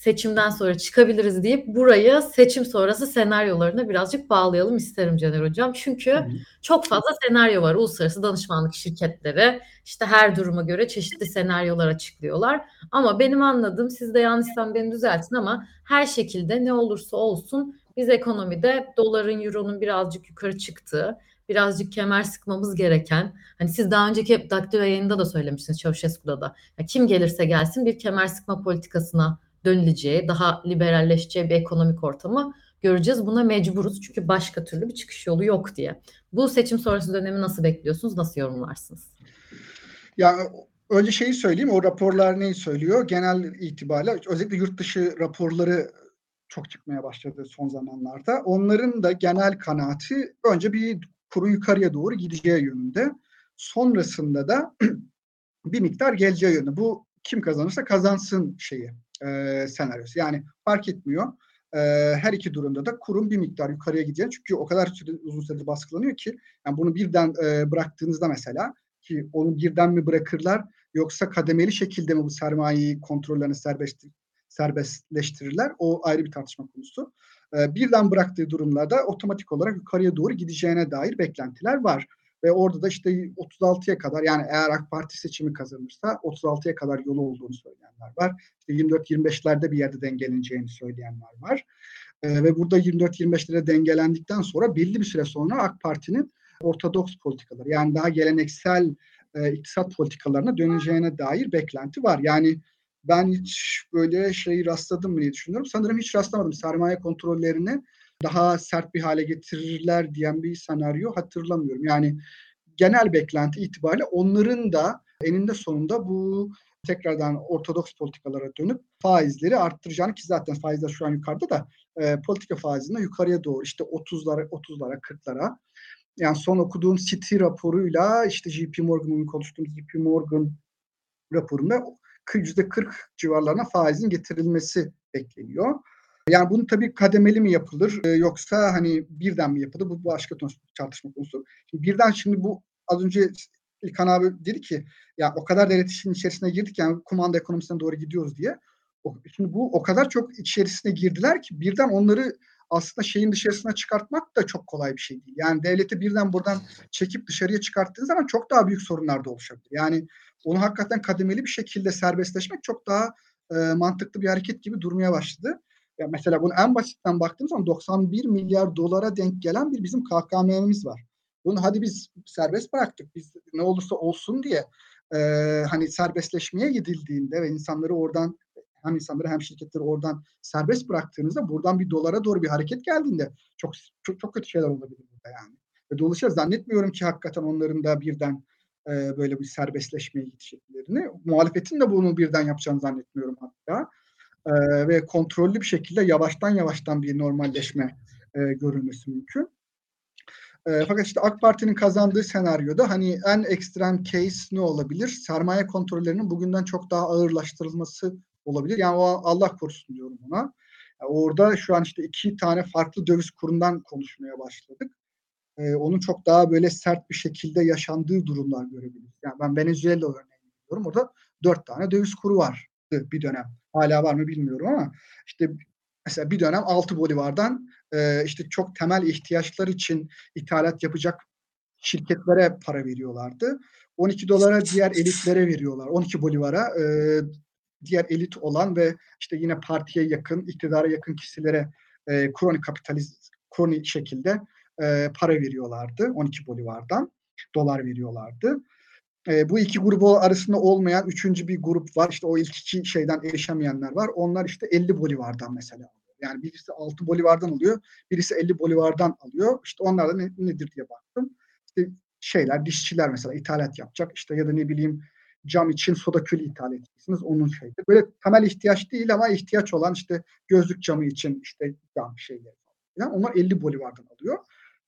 seçimden sonra çıkabiliriz deyip burayı seçim sonrası senaryolarına birazcık bağlayalım isterim Caner Hocam. Çünkü Hı. çok fazla senaryo var. Uluslararası danışmanlık şirketleri işte her duruma göre çeşitli senaryolar açıklıyorlar. Ama benim anladığım siz de yanlışsam beni düzeltin ama her şekilde ne olursa olsun biz ekonomide doların, euronun birazcık yukarı çıktığı, birazcık kemer sıkmamız gereken, hani siz daha önceki daktilo yayında da söylemiştiniz Çavuşescu'da da, ya kim gelirse gelsin bir kemer sıkma politikasına dönüleceği, daha liberalleşeceği bir ekonomik ortamı göreceğiz. Buna mecburuz çünkü başka türlü bir çıkış yolu yok diye. Bu seçim sonrası dönemi nasıl bekliyorsunuz? Nasıl yorumlarsınız? Ya önce şeyi söyleyeyim. O raporlar neyi söylüyor? Genel itibariyle özellikle yurt dışı raporları çok çıkmaya başladı son zamanlarda. Onların da genel kanaati önce bir kuru yukarıya doğru gideceği yönünde. Sonrasında da bir miktar geleceği yönünde. Bu kim kazanırsa kazansın şeyi e, senaryosu. Yani fark etmiyor. E, her iki durumda da kurum bir miktar yukarıya gidecek. Çünkü o kadar süre, uzun süredir baskılanıyor ki yani bunu birden e, bıraktığınızda mesela ki onu birden mi bırakırlar yoksa kademeli şekilde mi bu sermayeyi kontrollerini serbest, serbestleştirirler? O ayrı bir tartışma konusu. E, birden bıraktığı durumlarda otomatik olarak yukarıya doğru gideceğine dair beklentiler var. Ve orada da işte 36'ya kadar yani eğer AK Parti seçimi kazanırsa 36'ya kadar yolu olduğunu söyleyenler var. İşte 24-25'lerde bir yerde dengeleneceğini söyleyenler var. E, ve burada 24-25'lere dengelendikten sonra belli bir süre sonra AK Parti'nin ortodoks politikaları yani daha geleneksel e, iktisat politikalarına döneceğine dair beklenti var. Yani ben hiç böyle şey rastladım mı diye düşünüyorum. Sanırım hiç rastlamadım. Sermaye kontrollerini daha sert bir hale getirirler diyen bir senaryo hatırlamıyorum. Yani genel beklenti itibariyle onların da eninde sonunda bu tekrardan ortodoks politikalara dönüp faizleri arttıracağını ki zaten faizler şu an yukarıda da e, politika faizinde yukarıya doğru işte 30'lara 30'lara 40'lara yani son okuduğum City raporuyla işte JP Morgan'ın konuştuğumuz JP Morgan raporunda %40 civarlarına faizin getirilmesi bekleniyor. Yani bunu tabii kademeli mi yapılır e, yoksa hani birden mi yapılır? Bu başka tartışma konusu. Şimdi birden şimdi bu az önce İlkan abi dedi ki ya o kadar devlet işinin içerisine girdik yani kumanda ekonomisine doğru gidiyoruz diye. Şimdi bu o kadar çok içerisine girdiler ki birden onları aslında şeyin dışarısına çıkartmak da çok kolay bir şey değil. Yani devleti birden buradan çekip dışarıya çıkarttığınız zaman çok daha büyük sorunlar da oluşabilir. Yani onu hakikaten kademeli bir şekilde serbestleşmek çok daha e, mantıklı bir hareket gibi durmaya başladı. Ya mesela bunu en basitten baktığımız zaman 91 milyar dolara denk gelen bir bizim KKM'miz var. Bunu hadi biz serbest bıraktık. Biz ne olursa olsun diye e, hani serbestleşmeye gidildiğinde ve insanları oradan hem insanları hem şirketleri oradan serbest bıraktığınızda buradan bir dolara doğru bir hareket geldiğinde çok çok, çok kötü şeyler olabilir burada yani. Ve dolayısıyla zannetmiyorum ki hakikaten onların da birden e, böyle bir serbestleşmeye gideceklerini. Muhalefetin de bunu birden yapacağını zannetmiyorum hatta. E, ve kontrollü bir şekilde yavaştan yavaştan bir normalleşme e, görülmesi mümkün. E, fakat işte AK Parti'nin kazandığı senaryoda hani en ekstrem case ne olabilir? Sermaye kontrollerinin bugünden çok daha ağırlaştırılması olabilir. Yani o Allah korusun diyorum ona. Yani orada şu an işte iki tane farklı döviz kurundan konuşmaya başladık. Ee, onun çok daha böyle sert bir şekilde yaşandığı durumlar görebiliriz. Yani ben Venezuela örneğini biliyorum. Orada dört tane döviz kuru var bir dönem. Hala var mı bilmiyorum ama işte mesela bir dönem 6 bolivardan e, işte çok temel ihtiyaçlar için ithalat yapacak şirketlere para veriyorlardı. 12 dolara diğer elitlere veriyorlar. 12 bolivara e, diğer elit olan ve işte yine partiye yakın, iktidara yakın kişilere e, kroni kapitalist, kroni şekilde e, para veriyorlardı 12 bolivardan. Dolar veriyorlardı. E, bu iki grubu arasında olmayan üçüncü bir grup var. İşte o ilk iki şeyden erişemeyenler var. Onlar işte 50 bolivardan mesela Yani birisi 6 bolivardan alıyor, birisi 50 bolivardan alıyor. İşte onlar da ne, nedir diye baktım. İşte şeyler, dişçiler mesela ithalat yapacak. İşte ya da ne bileyim cam için soda külü ithal edeceksiniz. Onun şeydir. Böyle temel ihtiyaç değil ama ihtiyaç olan işte gözlük camı için işte cam şeyleri falan. Onlar 50 bolivardan alıyor.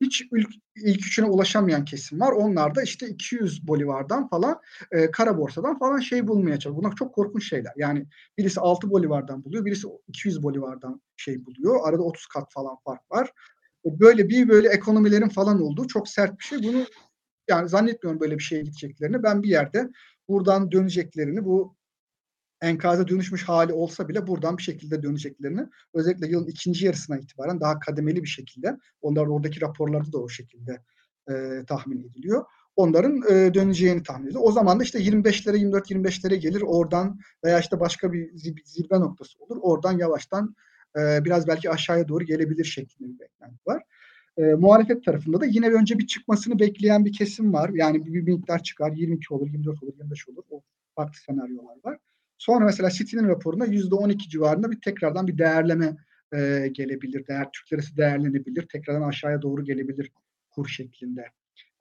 Hiç ilk, ilk üçüne ulaşamayan kesim var. Onlar da işte 200 bolivardan falan e, kara borsadan falan şey bulmaya çalışıyor. Bunlar çok korkunç şeyler. Yani birisi 6 bolivardan buluyor, birisi 200 bolivardan şey buluyor. Arada 30 kat falan fark var. Böyle bir böyle ekonomilerin falan olduğu çok sert bir şey. Bunu yani zannetmiyorum böyle bir şeye gideceklerini. Ben bir yerde buradan döneceklerini bu enkaza dönüşmüş hali olsa bile buradan bir şekilde döneceklerini özellikle yılın ikinci yarısına itibaren daha kademeli bir şekilde onlar oradaki raporlarda da o şekilde e, tahmin ediliyor. Onların e, döneceğini tahmin ediyor. O zaman da işte 25'lere 24-25'lere gelir oradan veya işte başka bir zirve noktası olur. Oradan yavaştan e, biraz belki aşağıya doğru gelebilir şeklinde bir beklenti var. E, muhalefet tarafında da yine önce bir çıkmasını bekleyen bir kesim var. Yani bir, bir miktar çıkar 22 olur, 24 olur, 25 olur. O farklı senaryolar var. Sonra mesela City'nin raporunda %12 civarında bir tekrardan bir değerleme e, gelebilir. Değer Türk lirası değerlenebilir. Tekrardan aşağıya doğru gelebilir kur şeklinde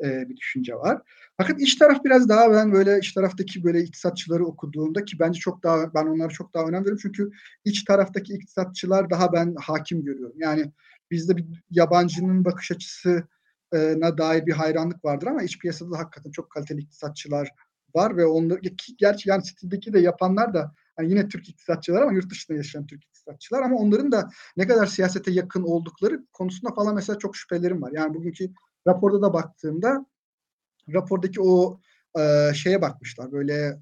e, bir düşünce var. Fakat iç taraf biraz daha ben böyle iç taraftaki böyle iktisatçıları okuduğumda ki bence çok daha ben onları çok daha önem veriyorum çünkü iç taraftaki iktisatçılar daha ben hakim görüyorum. Yani bizde bir yabancının bakış açısına dair bir hayranlık vardır ama iç piyasada da hakikaten çok kaliteli iktisatçılar var ve onları gerçi yani City'deki de yapanlar da yani yine Türk iktisatçılar ama yurt dışında yaşayan Türk iktisatçılar ama onların da ne kadar siyasete yakın oldukları konusunda falan mesela çok şüphelerim var. Yani bugünkü raporda da baktığımda rapordaki o e, şeye bakmışlar böyle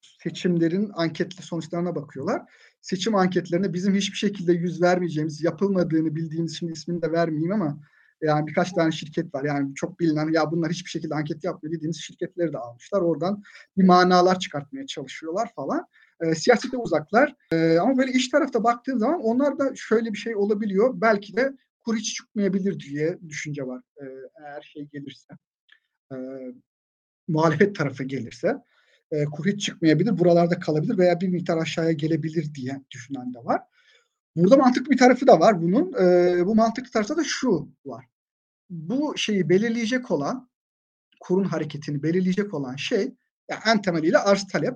seçimlerin anketli sonuçlarına bakıyorlar. Seçim anketlerine bizim hiçbir şekilde yüz vermeyeceğimiz, yapılmadığını bildiğimiz için ismini de vermeyeyim ama yani birkaç tane şirket var. Yani çok bilinen ya bunlar hiçbir şekilde anket yapmıyor dediğimiz şirketleri de almışlar. Oradan bir manalar çıkartmaya çalışıyorlar falan. E, siyasete uzaklar. E, ama böyle iş tarafta baktığın zaman onlar da şöyle bir şey olabiliyor. Belki de kur hiç çıkmayabilir diye düşünce var. E, eğer şey gelirse. E, muhalefet tarafı gelirse. E, kur hiç çıkmayabilir. Buralarda kalabilir veya bir miktar aşağıya gelebilir diye düşünen de var. Burada mantıklı bir tarafı da var bunun. E, bu mantıklı tarafta da şu var. Bu şeyi belirleyecek olan, kurun hareketini belirleyecek olan şey, yani en temeliyle arz talep.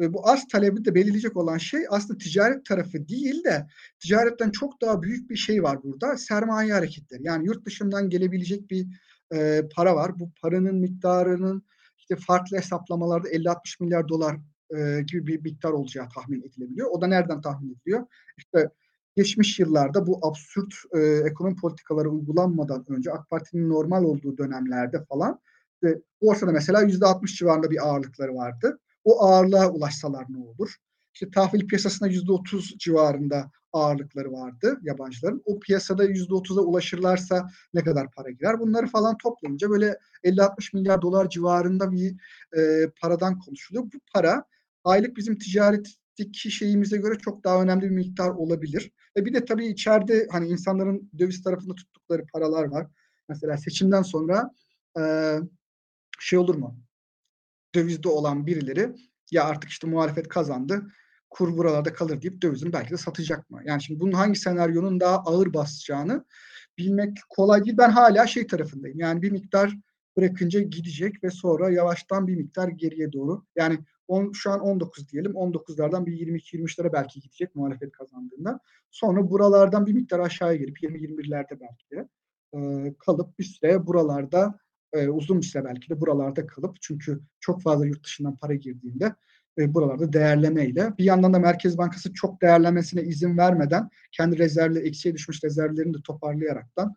Ve bu arz talebi de belirleyecek olan şey aslında ticaret tarafı değil de ticaretten çok daha büyük bir şey var burada. Sermaye hareketleri. Yani yurt dışından gelebilecek bir e, para var. Bu paranın miktarının işte farklı hesaplamalarda 50-60 milyar dolar e, gibi bir miktar olacağı tahmin edilebiliyor. O da nereden tahmin ediliyor? İşte geçmiş yıllarda bu absürt e, ekonomi politikaları uygulanmadan önce AK Parti'nin normal olduğu dönemlerde falan e, borsada mesela yüzde altmış civarında bir ağırlıkları vardı. O ağırlığa ulaşsalar ne olur? İşte tahvil piyasasında yüzde otuz civarında ağırlıkları vardı yabancıların. O piyasada yüzde otuza ulaşırlarsa ne kadar para girer? Bunları falan toplayınca böyle 50-60 milyar dolar civarında bir e, paradan konuşuluyor. Bu para aylık bizim ticaret diki şeyimize göre çok daha önemli bir miktar olabilir. Ve bir de tabii içeride hani insanların döviz tarafında tuttukları paralar var. Mesela seçimden sonra e, şey olur mu? dövizde olan birileri ya artık işte muhalefet kazandı kur buralarda kalır deyip dövizini belki de satacak mı? Yani şimdi bunun hangi senaryonun daha ağır basacağını bilmek kolay değil. Ben hala şey tarafındayım. Yani bir miktar bırakınca gidecek ve sonra yavaştan bir miktar geriye doğru. Yani on, şu an 19 diyelim. 19'lardan bir 22-23'lere belki gidecek muhalefet kazandığında. Sonra buralardan bir miktar aşağıya gelip 20-21'lerde belki de e, kalıp bir süre buralarda e, uzun bir süre belki de buralarda kalıp çünkü çok fazla yurt dışından para girdiğinde e, buralarda değerlemeyle bir yandan da Merkez Bankası çok değerlenmesine izin vermeden kendi rezervli eksiye düşmüş rezervlerini de toparlayaraktan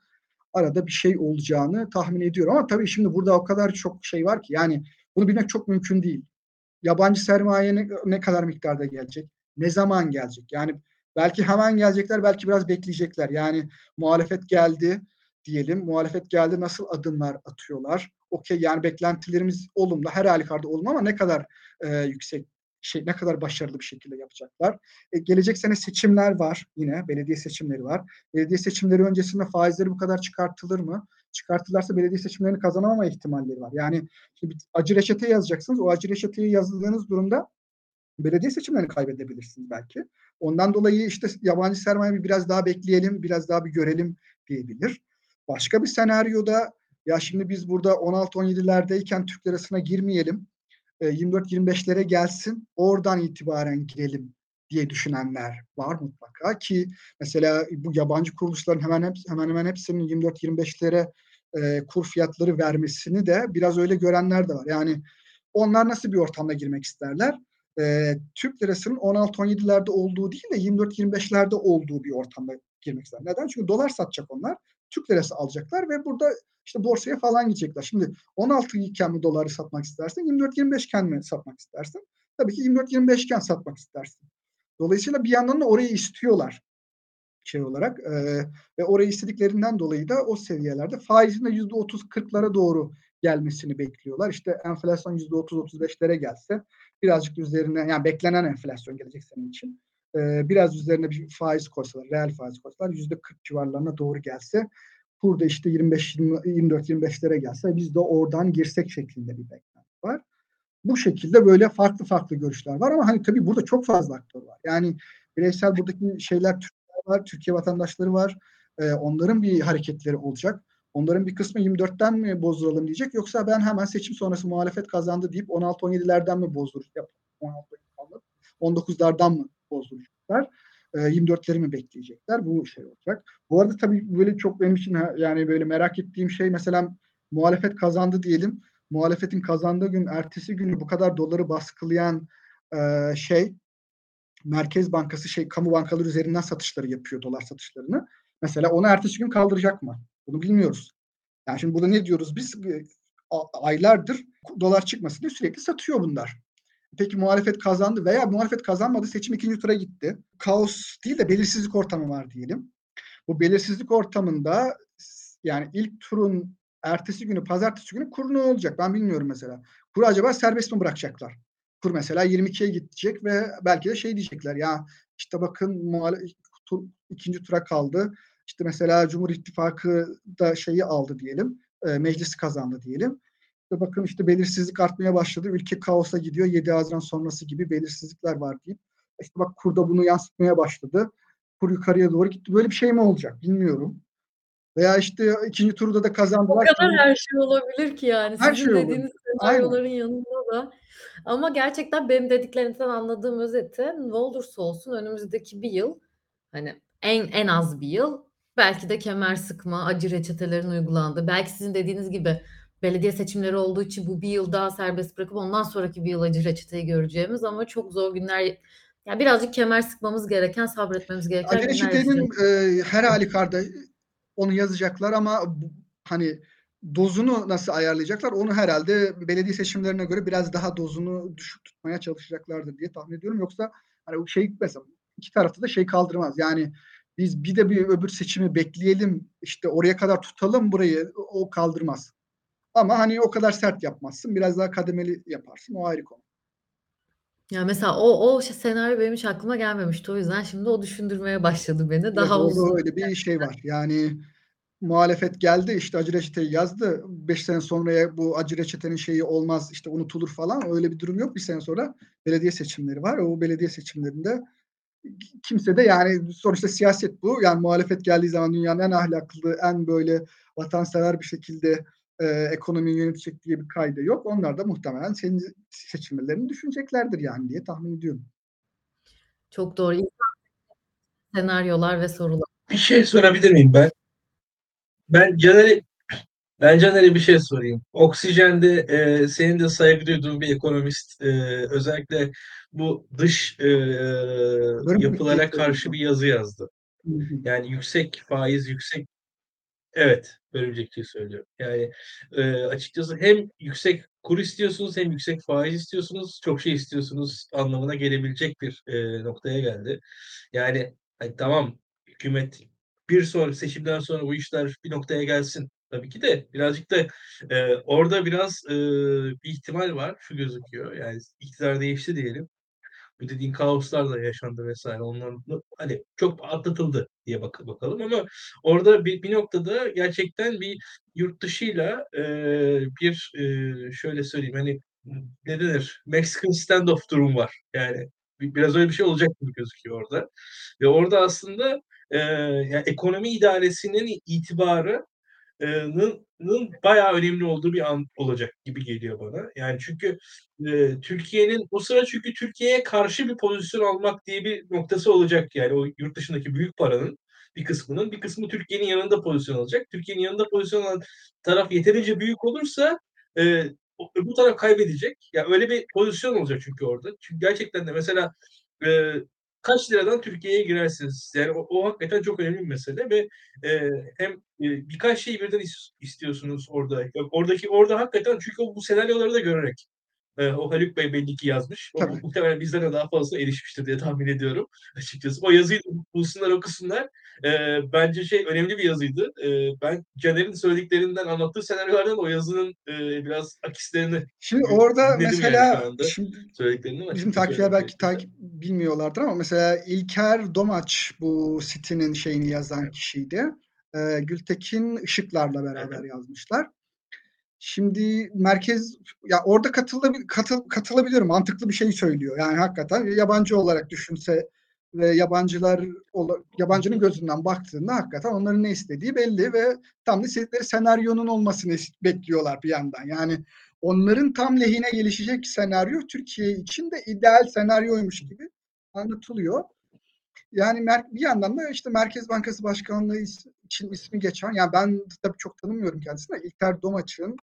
arada bir şey olacağını tahmin ediyorum. Ama tabii şimdi burada o kadar çok şey var ki yani bunu bilmek çok mümkün değil. Yabancı sermaye ne, ne kadar miktarda gelecek? Ne zaman gelecek? Yani belki hemen gelecekler, belki biraz bekleyecekler. Yani muhalefet geldi diyelim. Muhalefet geldi nasıl adımlar atıyorlar? Okey yani beklentilerimiz olumlu. Her halükarda olumlu ama ne kadar e, yüksek şey ne kadar başarılı bir şekilde yapacaklar. E, gelecek sene seçimler var yine belediye seçimleri var. Belediye seçimleri öncesinde faizleri bu kadar çıkartılır mı? Çıkartırlarsa belediye seçimlerini kazanamama ihtimalleri var. Yani şimdi acı reçete yazacaksınız. O acı reçeteyi yazdığınız durumda belediye seçimlerini kaybedebilirsiniz belki. Ondan dolayı işte yabancı sermaye biraz daha bekleyelim, biraz daha bir görelim diyebilir. Başka bir senaryoda ya şimdi biz burada 16-17'lerdeyken Türk lirasına girmeyelim. 24-25'lere gelsin. Oradan itibaren girelim diye düşünenler var mutlaka ki mesela bu yabancı kuruluşların hemen hemen hemen hepsinin 24-25'lere e, kur fiyatları vermesini de biraz öyle görenler de var. Yani onlar nasıl bir ortamda girmek isterler? E, Türk lirasının 16-17'lerde olduğu değil de 24-25'lerde olduğu bir ortamda girmek ister. Neden? Çünkü dolar satacak onlar. Türk lirası alacaklar ve burada işte borsaya falan gidecekler. Şimdi 16 iken mi doları satmak istersin, 24-25 iken mi satmak istersin? Tabii ki 24-25 iken satmak istersin. Dolayısıyla bir yandan da orayı istiyorlar şey olarak e, ve orayı istediklerinden dolayı da o seviyelerde faizin de %30-40'lara doğru gelmesini bekliyorlar. İşte enflasyon %30-35'lere gelse birazcık üzerine yani beklenen enflasyon gelecek sene için e, biraz üzerine bir faiz koysalar, reel faiz koysalar %40 civarlarına doğru gelse burada işte 25 24 25'lere gelse biz de oradan girsek şeklinde bir beklenti var. Bu şekilde böyle farklı farklı görüşler var ama hani tabii burada çok fazla aktör var. Yani bireysel buradaki şeyler var, Türkiye vatandaşları var. Ee, onların bir hareketleri olacak. Onların bir kısmı 24'ten mi bozduralım diyecek yoksa ben hemen seçim sonrası muhalefet kazandı deyip 16-17'lerden mi bozduracak? 19'lardan mı bozduracaklar? 24'leri mi bekleyecekler? Bu şey olacak. Bu arada tabii böyle çok benim için yani böyle merak ettiğim şey mesela muhalefet kazandı diyelim. Muhalefetin kazandığı gün ertesi günü bu kadar doları baskılayan e, şey Merkez Bankası şey kamu bankaları üzerinden satışları yapıyor dolar satışlarını. Mesela onu ertesi gün kaldıracak mı? Bunu bilmiyoruz. Yani şimdi burada ne diyoruz biz? Aylardır dolar çıkmasın diye sürekli satıyor bunlar. Peki muhalefet kazandı veya muhalefet kazanmadı seçim ikinci tura gitti. Kaos değil de belirsizlik ortamı var diyelim. Bu belirsizlik ortamında yani ilk turun ertesi günü pazartesi günü kur ne olacak ben bilmiyorum mesela. Kur acaba serbest mi bırakacaklar? Kur mesela 22'ye gidecek ve belki de şey diyecekler ya işte bakın muhalefet tur, ikinci tura kaldı. İşte mesela Cumhur İttifakı da şeyi aldı diyelim. E, meclisi kazandı diyelim. İşte bakın işte belirsizlik artmaya başladı. Ülke kaosa gidiyor. 7 Haziran sonrası gibi belirsizlikler var deyip işte bak kurda bunu yansıtmaya başladı. Kur yukarıya doğru gitti. Böyle bir şey mi olacak bilmiyorum. Veya işte ikinci turda da kazandılar. O kadar her şey olabilir ki yani. Her Sizin şey dediğiniz senaryoların yanında da. Ama gerçekten benim dediklerinizden anladığım özeti ne olursa olsun önümüzdeki bir yıl hani en en az bir yıl belki de kemer sıkma, acı reçetelerin uygulandığı, belki sizin dediğiniz gibi belediye seçimleri olduğu için bu bir yıl daha serbest bırakıp ondan sonraki bir yıl acı reçeteyi göreceğimiz ama çok zor günler yani birazcık kemer sıkmamız gereken, sabretmemiz gereken acı reçetenin e, her halükarda onu yazacaklar ama hani dozunu nasıl ayarlayacaklar onu herhalde belediye seçimlerine göre biraz daha dozunu düşük tutmaya çalışacaklardır diye tahmin ediyorum. Yoksa hani o şey mesela iki tarafta da şey kaldırmaz. Yani biz bir de bir öbür seçimi bekleyelim işte oraya kadar tutalım burayı o kaldırmaz. Ama hani o kadar sert yapmazsın. Biraz daha kademeli yaparsın. O ayrı konu. Ya mesela o o senaryo benim hiç aklıma gelmemişti. O yüzden şimdi o düşündürmeye başladı beni. Daha evet, uzun. Öyle bir şey var. Yani muhalefet geldi işte acı reçeteyi yazdı. Beş sene sonraya bu acı reçetenin şeyi olmaz işte unutulur falan. Öyle bir durum yok. Bir sene sonra belediye seçimleri var. O belediye seçimlerinde kimse de yani sonuçta siyaset bu. Yani muhalefet geldiği zaman dünyanın en ahlaklı, en böyle vatansever bir şekilde e, ekonomiyi yönetecek diye bir kaydı yok. Onlar da muhtemelen senin seçilmelerini düşüneceklerdir yani diye tahmin ediyorum. Çok doğru. Senaryolar ve sorular. Bir şey sorabilir miyim ben? Ben Caner'e ben Caner'e bir şey sorayım. Oksijen'de e, senin de saygı duyduğun bir ekonomist e, özellikle bu dış e, yapılara karşı bir yazı yazdı. Yani yüksek faiz, yüksek Evet, bölümcekçiyi söylüyorum. Yani e, açıkçası hem yüksek kur istiyorsunuz hem yüksek faiz istiyorsunuz, çok şey istiyorsunuz anlamına gelebilecek bir e, noktaya geldi. Yani hani, tamam hükümet bir sonraki seçimden sonra bu işler bir noktaya gelsin. Tabii ki de birazcık da e, orada biraz e, bir ihtimal var. Şu gözüküyor. Yani iktidar değişti diyelim. Bu dediğin kaoslar da yaşandı vesaire. Onların hani çok atlatıldı diye bak bakalım ama orada bir, bir noktada gerçekten bir yurt dışıyla e, bir e, şöyle söyleyeyim hani ne denir? Mexican standoff durum var. Yani biraz öyle bir şey olacak gibi gözüküyor orada. Ve orada aslında e, yani ekonomi idaresinin itibarı nın bayağı önemli olduğu bir an olacak gibi geliyor bana. Yani çünkü e, Türkiye'nin o sıra çünkü Türkiye'ye karşı bir pozisyon almak diye bir noktası olacak. Yani o yurt dışındaki büyük paranın bir kısmının bir kısmı Türkiye'nin yanında pozisyon alacak. Türkiye'nin yanında pozisyon alan taraf yeterince büyük olursa e, bu taraf kaybedecek. Ya yani öyle bir pozisyon olacak çünkü orada. Çünkü gerçekten de mesela e, kaç liradan Türkiye'ye girersiniz? Yani o, o hakikaten çok önemli bir mesele ve e, hem e, birkaç şeyi birden istiyorsunuz orada. Oradaki orada hakikaten çünkü bu senaryoları da görerek e, o Haluk Bey belli ki yazmış. O, muhtemelen bizden de daha fazla erişmiştir diye tahmin ediyorum açıkçası. O yazıyı bulsunlar okusunlar. E, bence şey önemli bir yazıydı. E, ben Caner'in söylediklerinden anlattığı senaryolardan o yazının e, biraz akislerini Şimdi orada mesela yani şimdi bizim takipçiler belki takip bilmiyorlardır ama mesela İlker Domaç bu sitenin şeyini yazan evet. kişiydi. E, Gültekin Işıklar'la beraber evet. yazmışlar. Şimdi merkez ya orada katılabilir, katıl, katılabilirim. Mantıklı bir şey söylüyor. Yani hakikaten yabancı olarak düşünse ve yabancılar yabancının gözünden baktığında hakikaten onların ne istediği belli ve tam da istedikleri senaryonun olmasını bekliyorlar bir yandan. Yani onların tam lehine gelişecek senaryo Türkiye için de ideal senaryoymuş gibi anlatılıyor. Yani bir yandan da işte Merkez Bankası Başkanlığı için ismi geçen, yani ben tabii çok tanımıyorum kendisini İlker Domaç'ın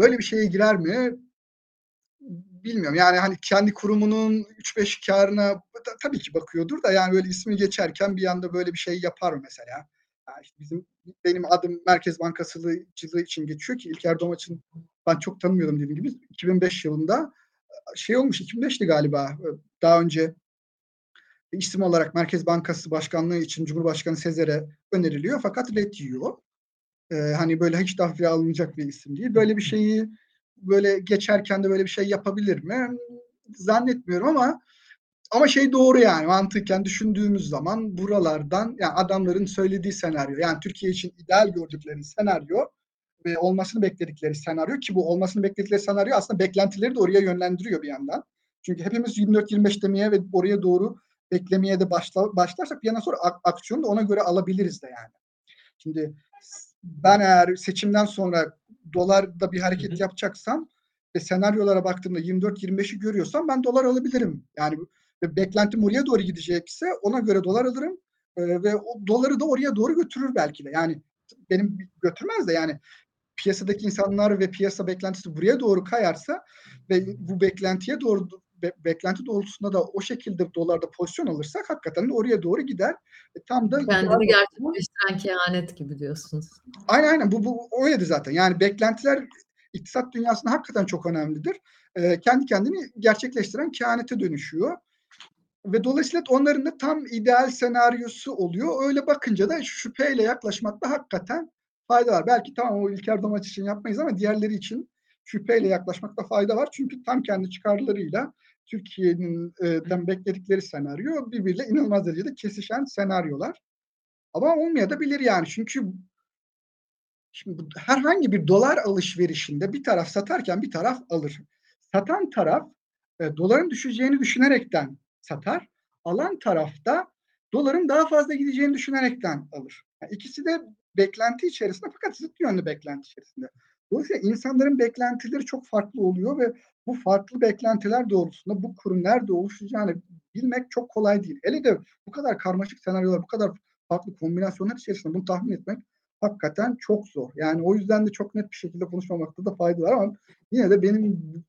böyle bir şeye girer mi? Bilmiyorum. Yani hani kendi kurumunun 3-5 karına tabii ki bakıyordur da yani böyle ismi geçerken bir anda böyle bir şey yapar mı mesela? Yani işte bizim benim adım Merkez Bankasılıcılığı için geçiyor ki İlker Domaç'ın ben çok tanımıyordum dediğim gibi 2005 yılında şey olmuş 2005'ti galiba daha önce isim olarak Merkez Bankası Başkanlığı için Cumhurbaşkanı Sezer'e öneriliyor fakat red yiyor. Ee, hani böyle hiç tahliye alınacak bir isim değil. Böyle bir şeyi böyle geçerken de böyle bir şey yapabilir mi? Zannetmiyorum ama ama şey doğru yani mantıken düşündüğümüz zaman buralardan yani adamların söylediği senaryo yani Türkiye için ideal gördükleri senaryo ve olmasını bekledikleri senaryo ki bu olmasını bekledikleri senaryo aslında beklentileri de oraya yönlendiriyor bir yandan. Çünkü hepimiz 24-25 demeye ve oraya doğru beklemeye de başla, başlarsak bir yana sonra ak- aksiyonu da ona göre alabiliriz de yani. Şimdi ben eğer seçimden sonra dolarda bir hareket hı hı. yapacaksam ve senaryolara baktığımda 24-25'i görüyorsam ben dolar alabilirim. Yani beklentim oraya doğru gidecekse ona göre dolar alırım e, ve o doları da oraya doğru götürür belki de. Yani benim götürmez de yani piyasadaki insanlar ve piyasa beklentisi buraya doğru kayarsa ve bu beklentiye doğru be, beklenti doğrultusunda da o şekilde dolarda pozisyon alırsak hakikaten de oraya doğru gider. E, tam da kendini gerçekleştiren kehanet gibi diyorsunuz. Aynen aynen bu, bu öyledi zaten. Yani beklentiler iktisat dünyasında hakikaten çok önemlidir. E, kendi kendini gerçekleştiren kehanete dönüşüyor. Ve dolayısıyla onların da tam ideal senaryosu oluyor. Öyle bakınca da şüpheyle yaklaşmakta hakikaten fayda var. Belki tamam o İlker Domaç için yapmayız ama diğerleri için şüpheyle yaklaşmakta fayda var. Çünkü tam kendi çıkarlarıyla Türkiye'nin bekledikleri senaryo birbiriyle inanılmaz derecede kesişen senaryolar. Ama olmaya da bilir yani. Çünkü Şimdi herhangi bir dolar alışverişinde bir taraf satarken bir taraf alır. Satan taraf e, doların düşeceğini düşünerekten satar. Alan taraf da doların daha fazla gideceğini düşünerekten alır. Yani ikisi de beklenti içerisinde fakat zıt yönlü beklenti içerisinde. Dolayısıyla insanların beklentileri çok farklı oluyor ve bu farklı beklentiler doğrultusunda bu kurun nerede oluşacağını bilmek çok kolay değil. Hele de bu kadar karmaşık senaryolar, bu kadar farklı kombinasyonlar içerisinde bunu tahmin etmek hakikaten çok zor. Yani o yüzden de çok net bir şekilde konuşmamakta da fayda var ama yine de benim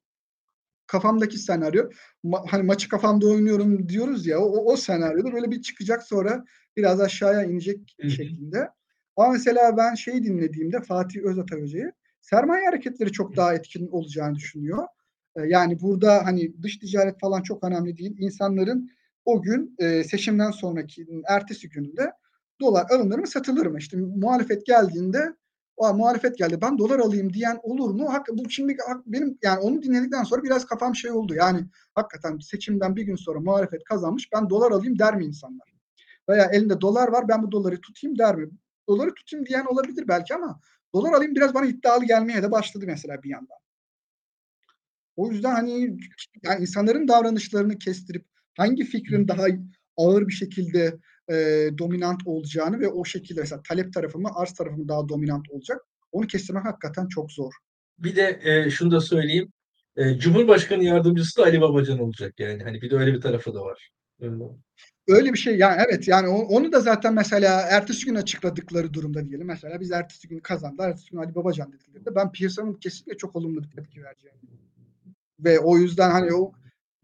kafamdaki senaryo ma- hani maçı kafamda oynuyorum diyoruz ya o, o senaryoda böyle bir çıkacak sonra biraz aşağıya inecek Hı hı. şeklinde. Ama mesela ben şeyi dinlediğimde Fatih Özatay Hoca'yı sermaye hareketleri çok daha etkin olacağını düşünüyor. Ee, Yani burada hani dış ticaret falan çok önemli değil. İnsanların o gün e, seçimden sonraki ertesi gününde dolar alınır mı satılır mı? İşte muhalefet geldiğinde o muhalefet geldi ben dolar alayım diyen olur mu? Hak, bu şimdi benim yani onu dinledikten sonra biraz kafam şey oldu. Yani hakikaten seçimden bir gün sonra muhalefet kazanmış ben dolar alayım der mi insanlar? Veya elinde dolar var ben bu doları tutayım der mi? Doları tutayım diyen olabilir belki ama dolar alayım biraz bana iddialı gelmeye de başladı mesela bir yandan. O yüzden hani yani insanların davranışlarını kestirip hangi fikrin daha ağır bir şekilde e, dominant olacağını ve o şekilde mesela talep tarafı mı arz tarafı mı daha dominant olacak onu kestirmek hakikaten çok zor. Bir de e, şunu da söyleyeyim. E, Cumhurbaşkanı yardımcısı da Ali Babacan olacak yani. Hani bir de öyle bir tarafı da var. Öyle. Bir şey yani evet yani onu da zaten mesela ertesi gün açıkladıkları durumda diyelim. Mesela biz ertesi gün kazandı. Ertesi gün Ali Babacan dediklerinde ben piyasanın kesinlikle çok olumlu bir tepki vereceğini. Ve o yüzden hani o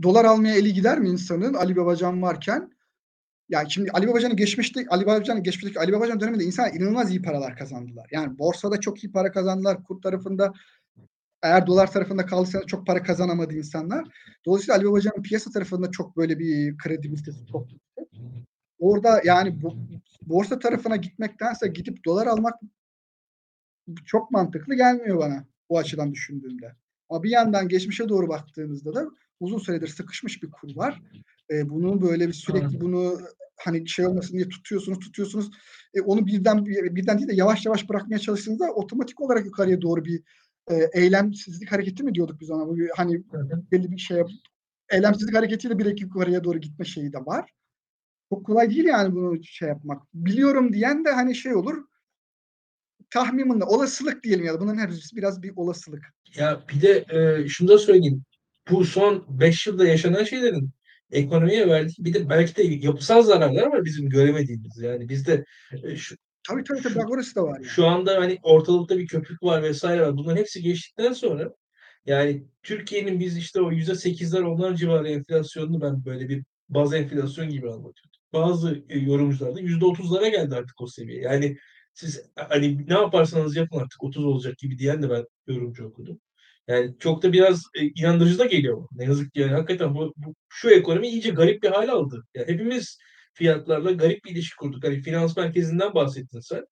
dolar almaya eli gider mi insanın Ali Babacan varken? Yani şimdi Ali Babacan'ın geçmişte Ali Babacan'ın geçmişteki Ali Babacan döneminde insanlar inanılmaz iyi paralar kazandılar. Yani borsada çok iyi para kazandılar. Kur tarafında eğer dolar tarafında kaldıysa çok para kazanamadı insanlar. Dolayısıyla Ali Babacan'ın piyasa tarafında çok böyle bir kredibilitesi çok yüksek. Orada yani bu, borsa tarafına gitmektense gidip dolar almak çok mantıklı gelmiyor bana bu açıdan düşündüğümde. Ama bir yandan geçmişe doğru baktığımızda da uzun süredir sıkışmış bir kur var. E, bunu böyle bir sürekli bunu hani şey olmasın diye tutuyorsunuz tutuyorsunuz. E, onu birden birden değil de yavaş yavaş bırakmaya çalıştığınızda otomatik olarak yukarıya doğru bir e, eylemsizlik hareketi mi diyorduk biz ona? Bu hani belli bir şey eylemsizlik hareketiyle bir yukarıya doğru gitme şeyi de var. Çok kolay değil yani bunu şey yapmak. Biliyorum diyen de hani şey olur. Tahminimle olasılık diyelim ya da bunların hepsi biraz bir olasılık. Ya bir de e, şunu da söyleyeyim. Bu son 5 yılda yaşanan şeylerin ekonomiye verdiği bir de belki de yapısal zararlar var bizim göremediğimiz. Yani bizde e, şu, Tabii tabii tabii bak orası da var yani. şu anda hani ortalıkta bir köpük var vesaire var. Bunların hepsi geçtikten sonra yani Türkiye'nin biz işte o yüzde sekizler onlar civarı enflasyonunu ben böyle bir baz enflasyon gibi anlatıyorum. Bazı e, yorumcular da yüzde otuzlara geldi artık o seviye. Yani siz hani ne yaparsanız yapın artık 30 olacak gibi diyen de ben yorumcu okudum. Yani çok da biraz e, inandırıcı da geliyor. Ne yazık ki yani hakikaten bu, bu şu ekonomi iyice garip bir hal aldı. Yani hepimiz fiyatlarla garip bir ilişki kurduk. Hani finans merkezinden bahsettin sen.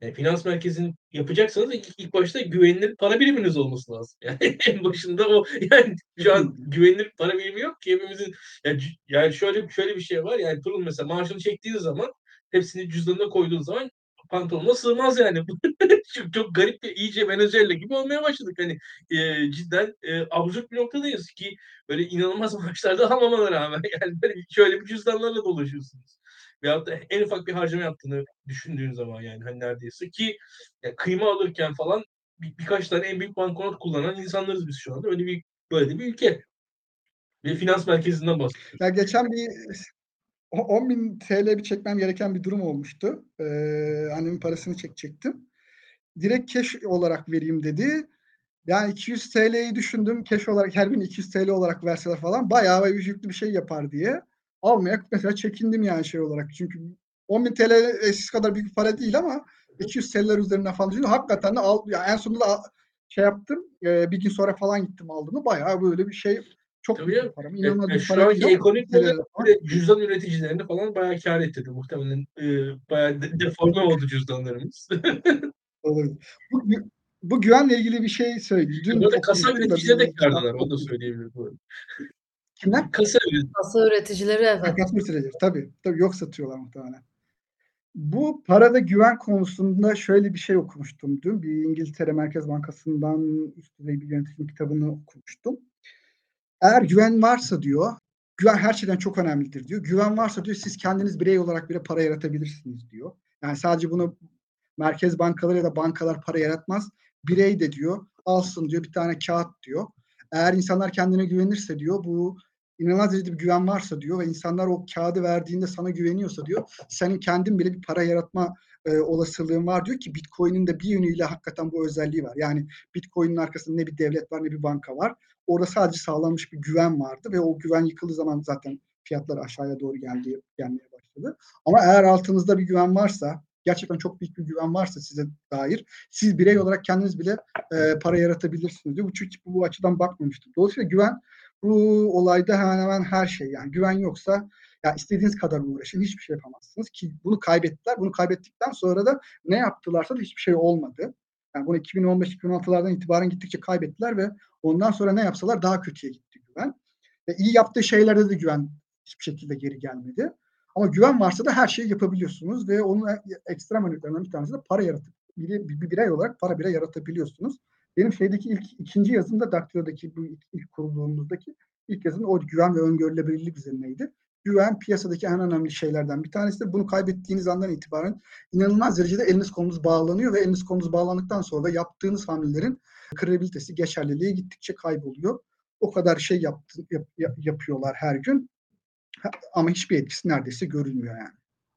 Yani finans merkezini yapacaksanız ilk, ilk başta güvenilir para biriminiz olması lazım. Yani en başında o yani şu an güvenilir para birimi yok ki hepimizin yani, yani şöyle şöyle bir şey var yani Turun mesela maaşını çektiğin zaman hepsini cüzdanına koyduğun zaman pantolonuna sığmaz yani. çok, çok garip bir iyice Venezuela gibi olmaya başladık. Hani e, cidden e, absürt bir noktadayız ki böyle inanılmaz maaşlarda almamana rağmen yani böyle şöyle bir cüzdanlarla dolaşıyorsunuz. Veyahut da en ufak bir harcama yaptığını düşündüğün zaman yani hani neredeyse ki ya kıyma alırken falan bir, birkaç tane en büyük banknot kullanan insanlarız biz şu anda. Öyle bir böyle de bir ülke. Ve finans merkezinden bahsediyoruz. Ya geçen bir 10 bin TL bir çekmem gereken bir durum olmuştu. Ee, annemin parasını çekecektim. Direkt cash olarak vereyim dedi. Yani 200 TL'yi düşündüm. Cash olarak her gün 200 TL olarak verseler falan bayağı yüklü bir şey yapar diye. Almaya mesela çekindim yani şey olarak. Çünkü 10 bin TL eskisi kadar büyük bir para değil ama 200 TL'ler üzerinden falan düşündüm. Hakikaten de al, yani en sonunda da şey yaptım. e, bir gün sonra falan gittim aldım. Bayağı böyle bir şey çok Tabii büyük bir para. İnanılmaz e, bir şu para anki değil ama ekonomik 200 model TL falan. bir de cüzdan üreticilerini falan bayağı kâr ettirdi. Muhtemelen e, bayağı de, deforme oldu cüzdanlarımız. Olabilir. Bu, bu güvenle ilgili bir şey söyleyeyim. Dün Bu arada kasa üreticileri de kitap Onu da söyleyebilirim. Kimler? Kasa üret- Kasa üreticileri evet. Kasım süreci. Tabii. Tabii yok satıyorlar muhtemelen. Bu parada güven konusunda şöyle bir şey okumuştum dün. Bir İngiltere Merkez Bankası'ndan üst düzey bir yöneticinin kitabını okumuştum. Eğer güven varsa diyor, güven her şeyden çok önemlidir diyor. Güven varsa diyor siz kendiniz birey olarak bile para yaratabilirsiniz diyor. Yani sadece bunu merkez bankaları ya da bankalar para yaratmaz. Birey de diyor alsın diyor bir tane kağıt diyor. Eğer insanlar kendine güvenirse diyor bu inanılmaz derecede bir güven varsa diyor ve insanlar o kağıdı verdiğinde sana güveniyorsa diyor senin kendin bile bir para yaratma e, olasılığın var diyor ki Bitcoin'in de bir yönüyle hakikaten bu özelliği var. Yani Bitcoin'in arkasında ne bir devlet var ne bir banka var. Orada sadece sağlanmış bir güven vardı ve o güven yıkıldığı zaman zaten fiyatlar aşağıya doğru geldi, gelmeye başladı. Ama eğer altınızda bir güven varsa, gerçekten çok büyük bir güven varsa size dair, siz birey olarak kendiniz bile e, para yaratabilirsiniz diyor. Bu çünkü bu açıdan bakmamıştım. Dolayısıyla güven bu olayda hemen hemen her şey. Yani güven yoksa ya istediğiniz kadar uğraşın hiçbir şey yapamazsınız ki bunu kaybettiler. Bunu kaybettikten sonra da ne yaptılarsa da hiçbir şey olmadı. Yani bunu 2015-2016'lardan itibaren gittikçe kaybettiler ve ondan sonra ne yapsalar daha kötüye gitti güven. Ve iyi yaptığı şeylerde de güven hiçbir şekilde geri gelmedi. Ama güven varsa da her şeyi yapabiliyorsunuz ve onun ekstrem örneklerinden bir tanesi de para yaratıp bir, bir birey olarak para bile yaratabiliyorsunuz. Benim şeydeki ilk ikinci yazımda Daktilo'daki bu ilk, ilk kurulduğumuzdaki ilk yazım o güven ve öngörülebilirlik üzerineydi. Güven piyasadaki en önemli şeylerden bir tanesidir. Bunu kaybettiğiniz andan itibaren inanılmaz derecede eliniz kolunuz bağlanıyor ve eliniz kolunuz bağlandıktan sonra da yaptığınız hamlelerin kredibilitesi, geçerliliği gittikçe kayboluyor. O kadar şey yaptı, yap, yap, yapıyorlar her gün ama hiçbir etkisi neredeyse görülmüyor yani.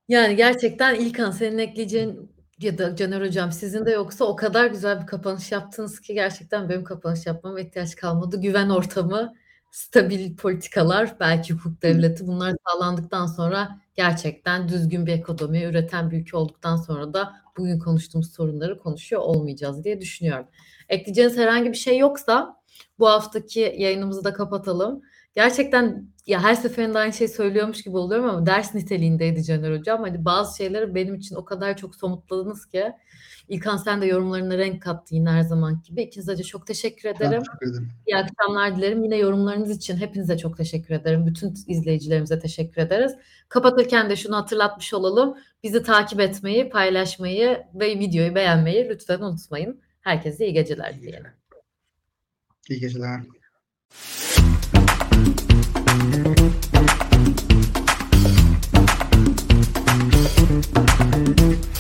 Yani gerçekten İlkan senin ekleyeceğin ya da Caner Hocam sizin de yoksa o kadar güzel bir kapanış yaptınız ki gerçekten benim kapanış yapmama ihtiyaç kalmadı. Güven ortamı, stabil politikalar, belki hukuk devleti bunlar sağlandıktan sonra gerçekten düzgün bir ekonomi üreten bir ülke olduktan sonra da bugün konuştuğumuz sorunları konuşuyor olmayacağız diye düşünüyorum. Ekleyeceğiniz herhangi bir şey yoksa bu haftaki yayınımızı da kapatalım. Gerçekten ya her seferinde aynı şey söylüyormuş gibi oluyorum ama ders niteliğindeydi Caner Hocam. Hani bazı şeyleri benim için o kadar çok somutladınız ki. İlkan sen de yorumlarına renk kattın yine her zaman gibi. İkinize de çok teşekkür ederim. Teşekkür ederim. İyi akşamlar dilerim. Yine yorumlarınız için hepinize çok teşekkür ederim. Bütün izleyicilerimize teşekkür ederiz. Kapatırken de şunu hatırlatmış olalım. Bizi takip etmeyi, paylaşmayı ve videoyu beğenmeyi lütfen unutmayın. Herkese iyi geceler dilerim. İyi geceler. Thank you. Mm-hmm.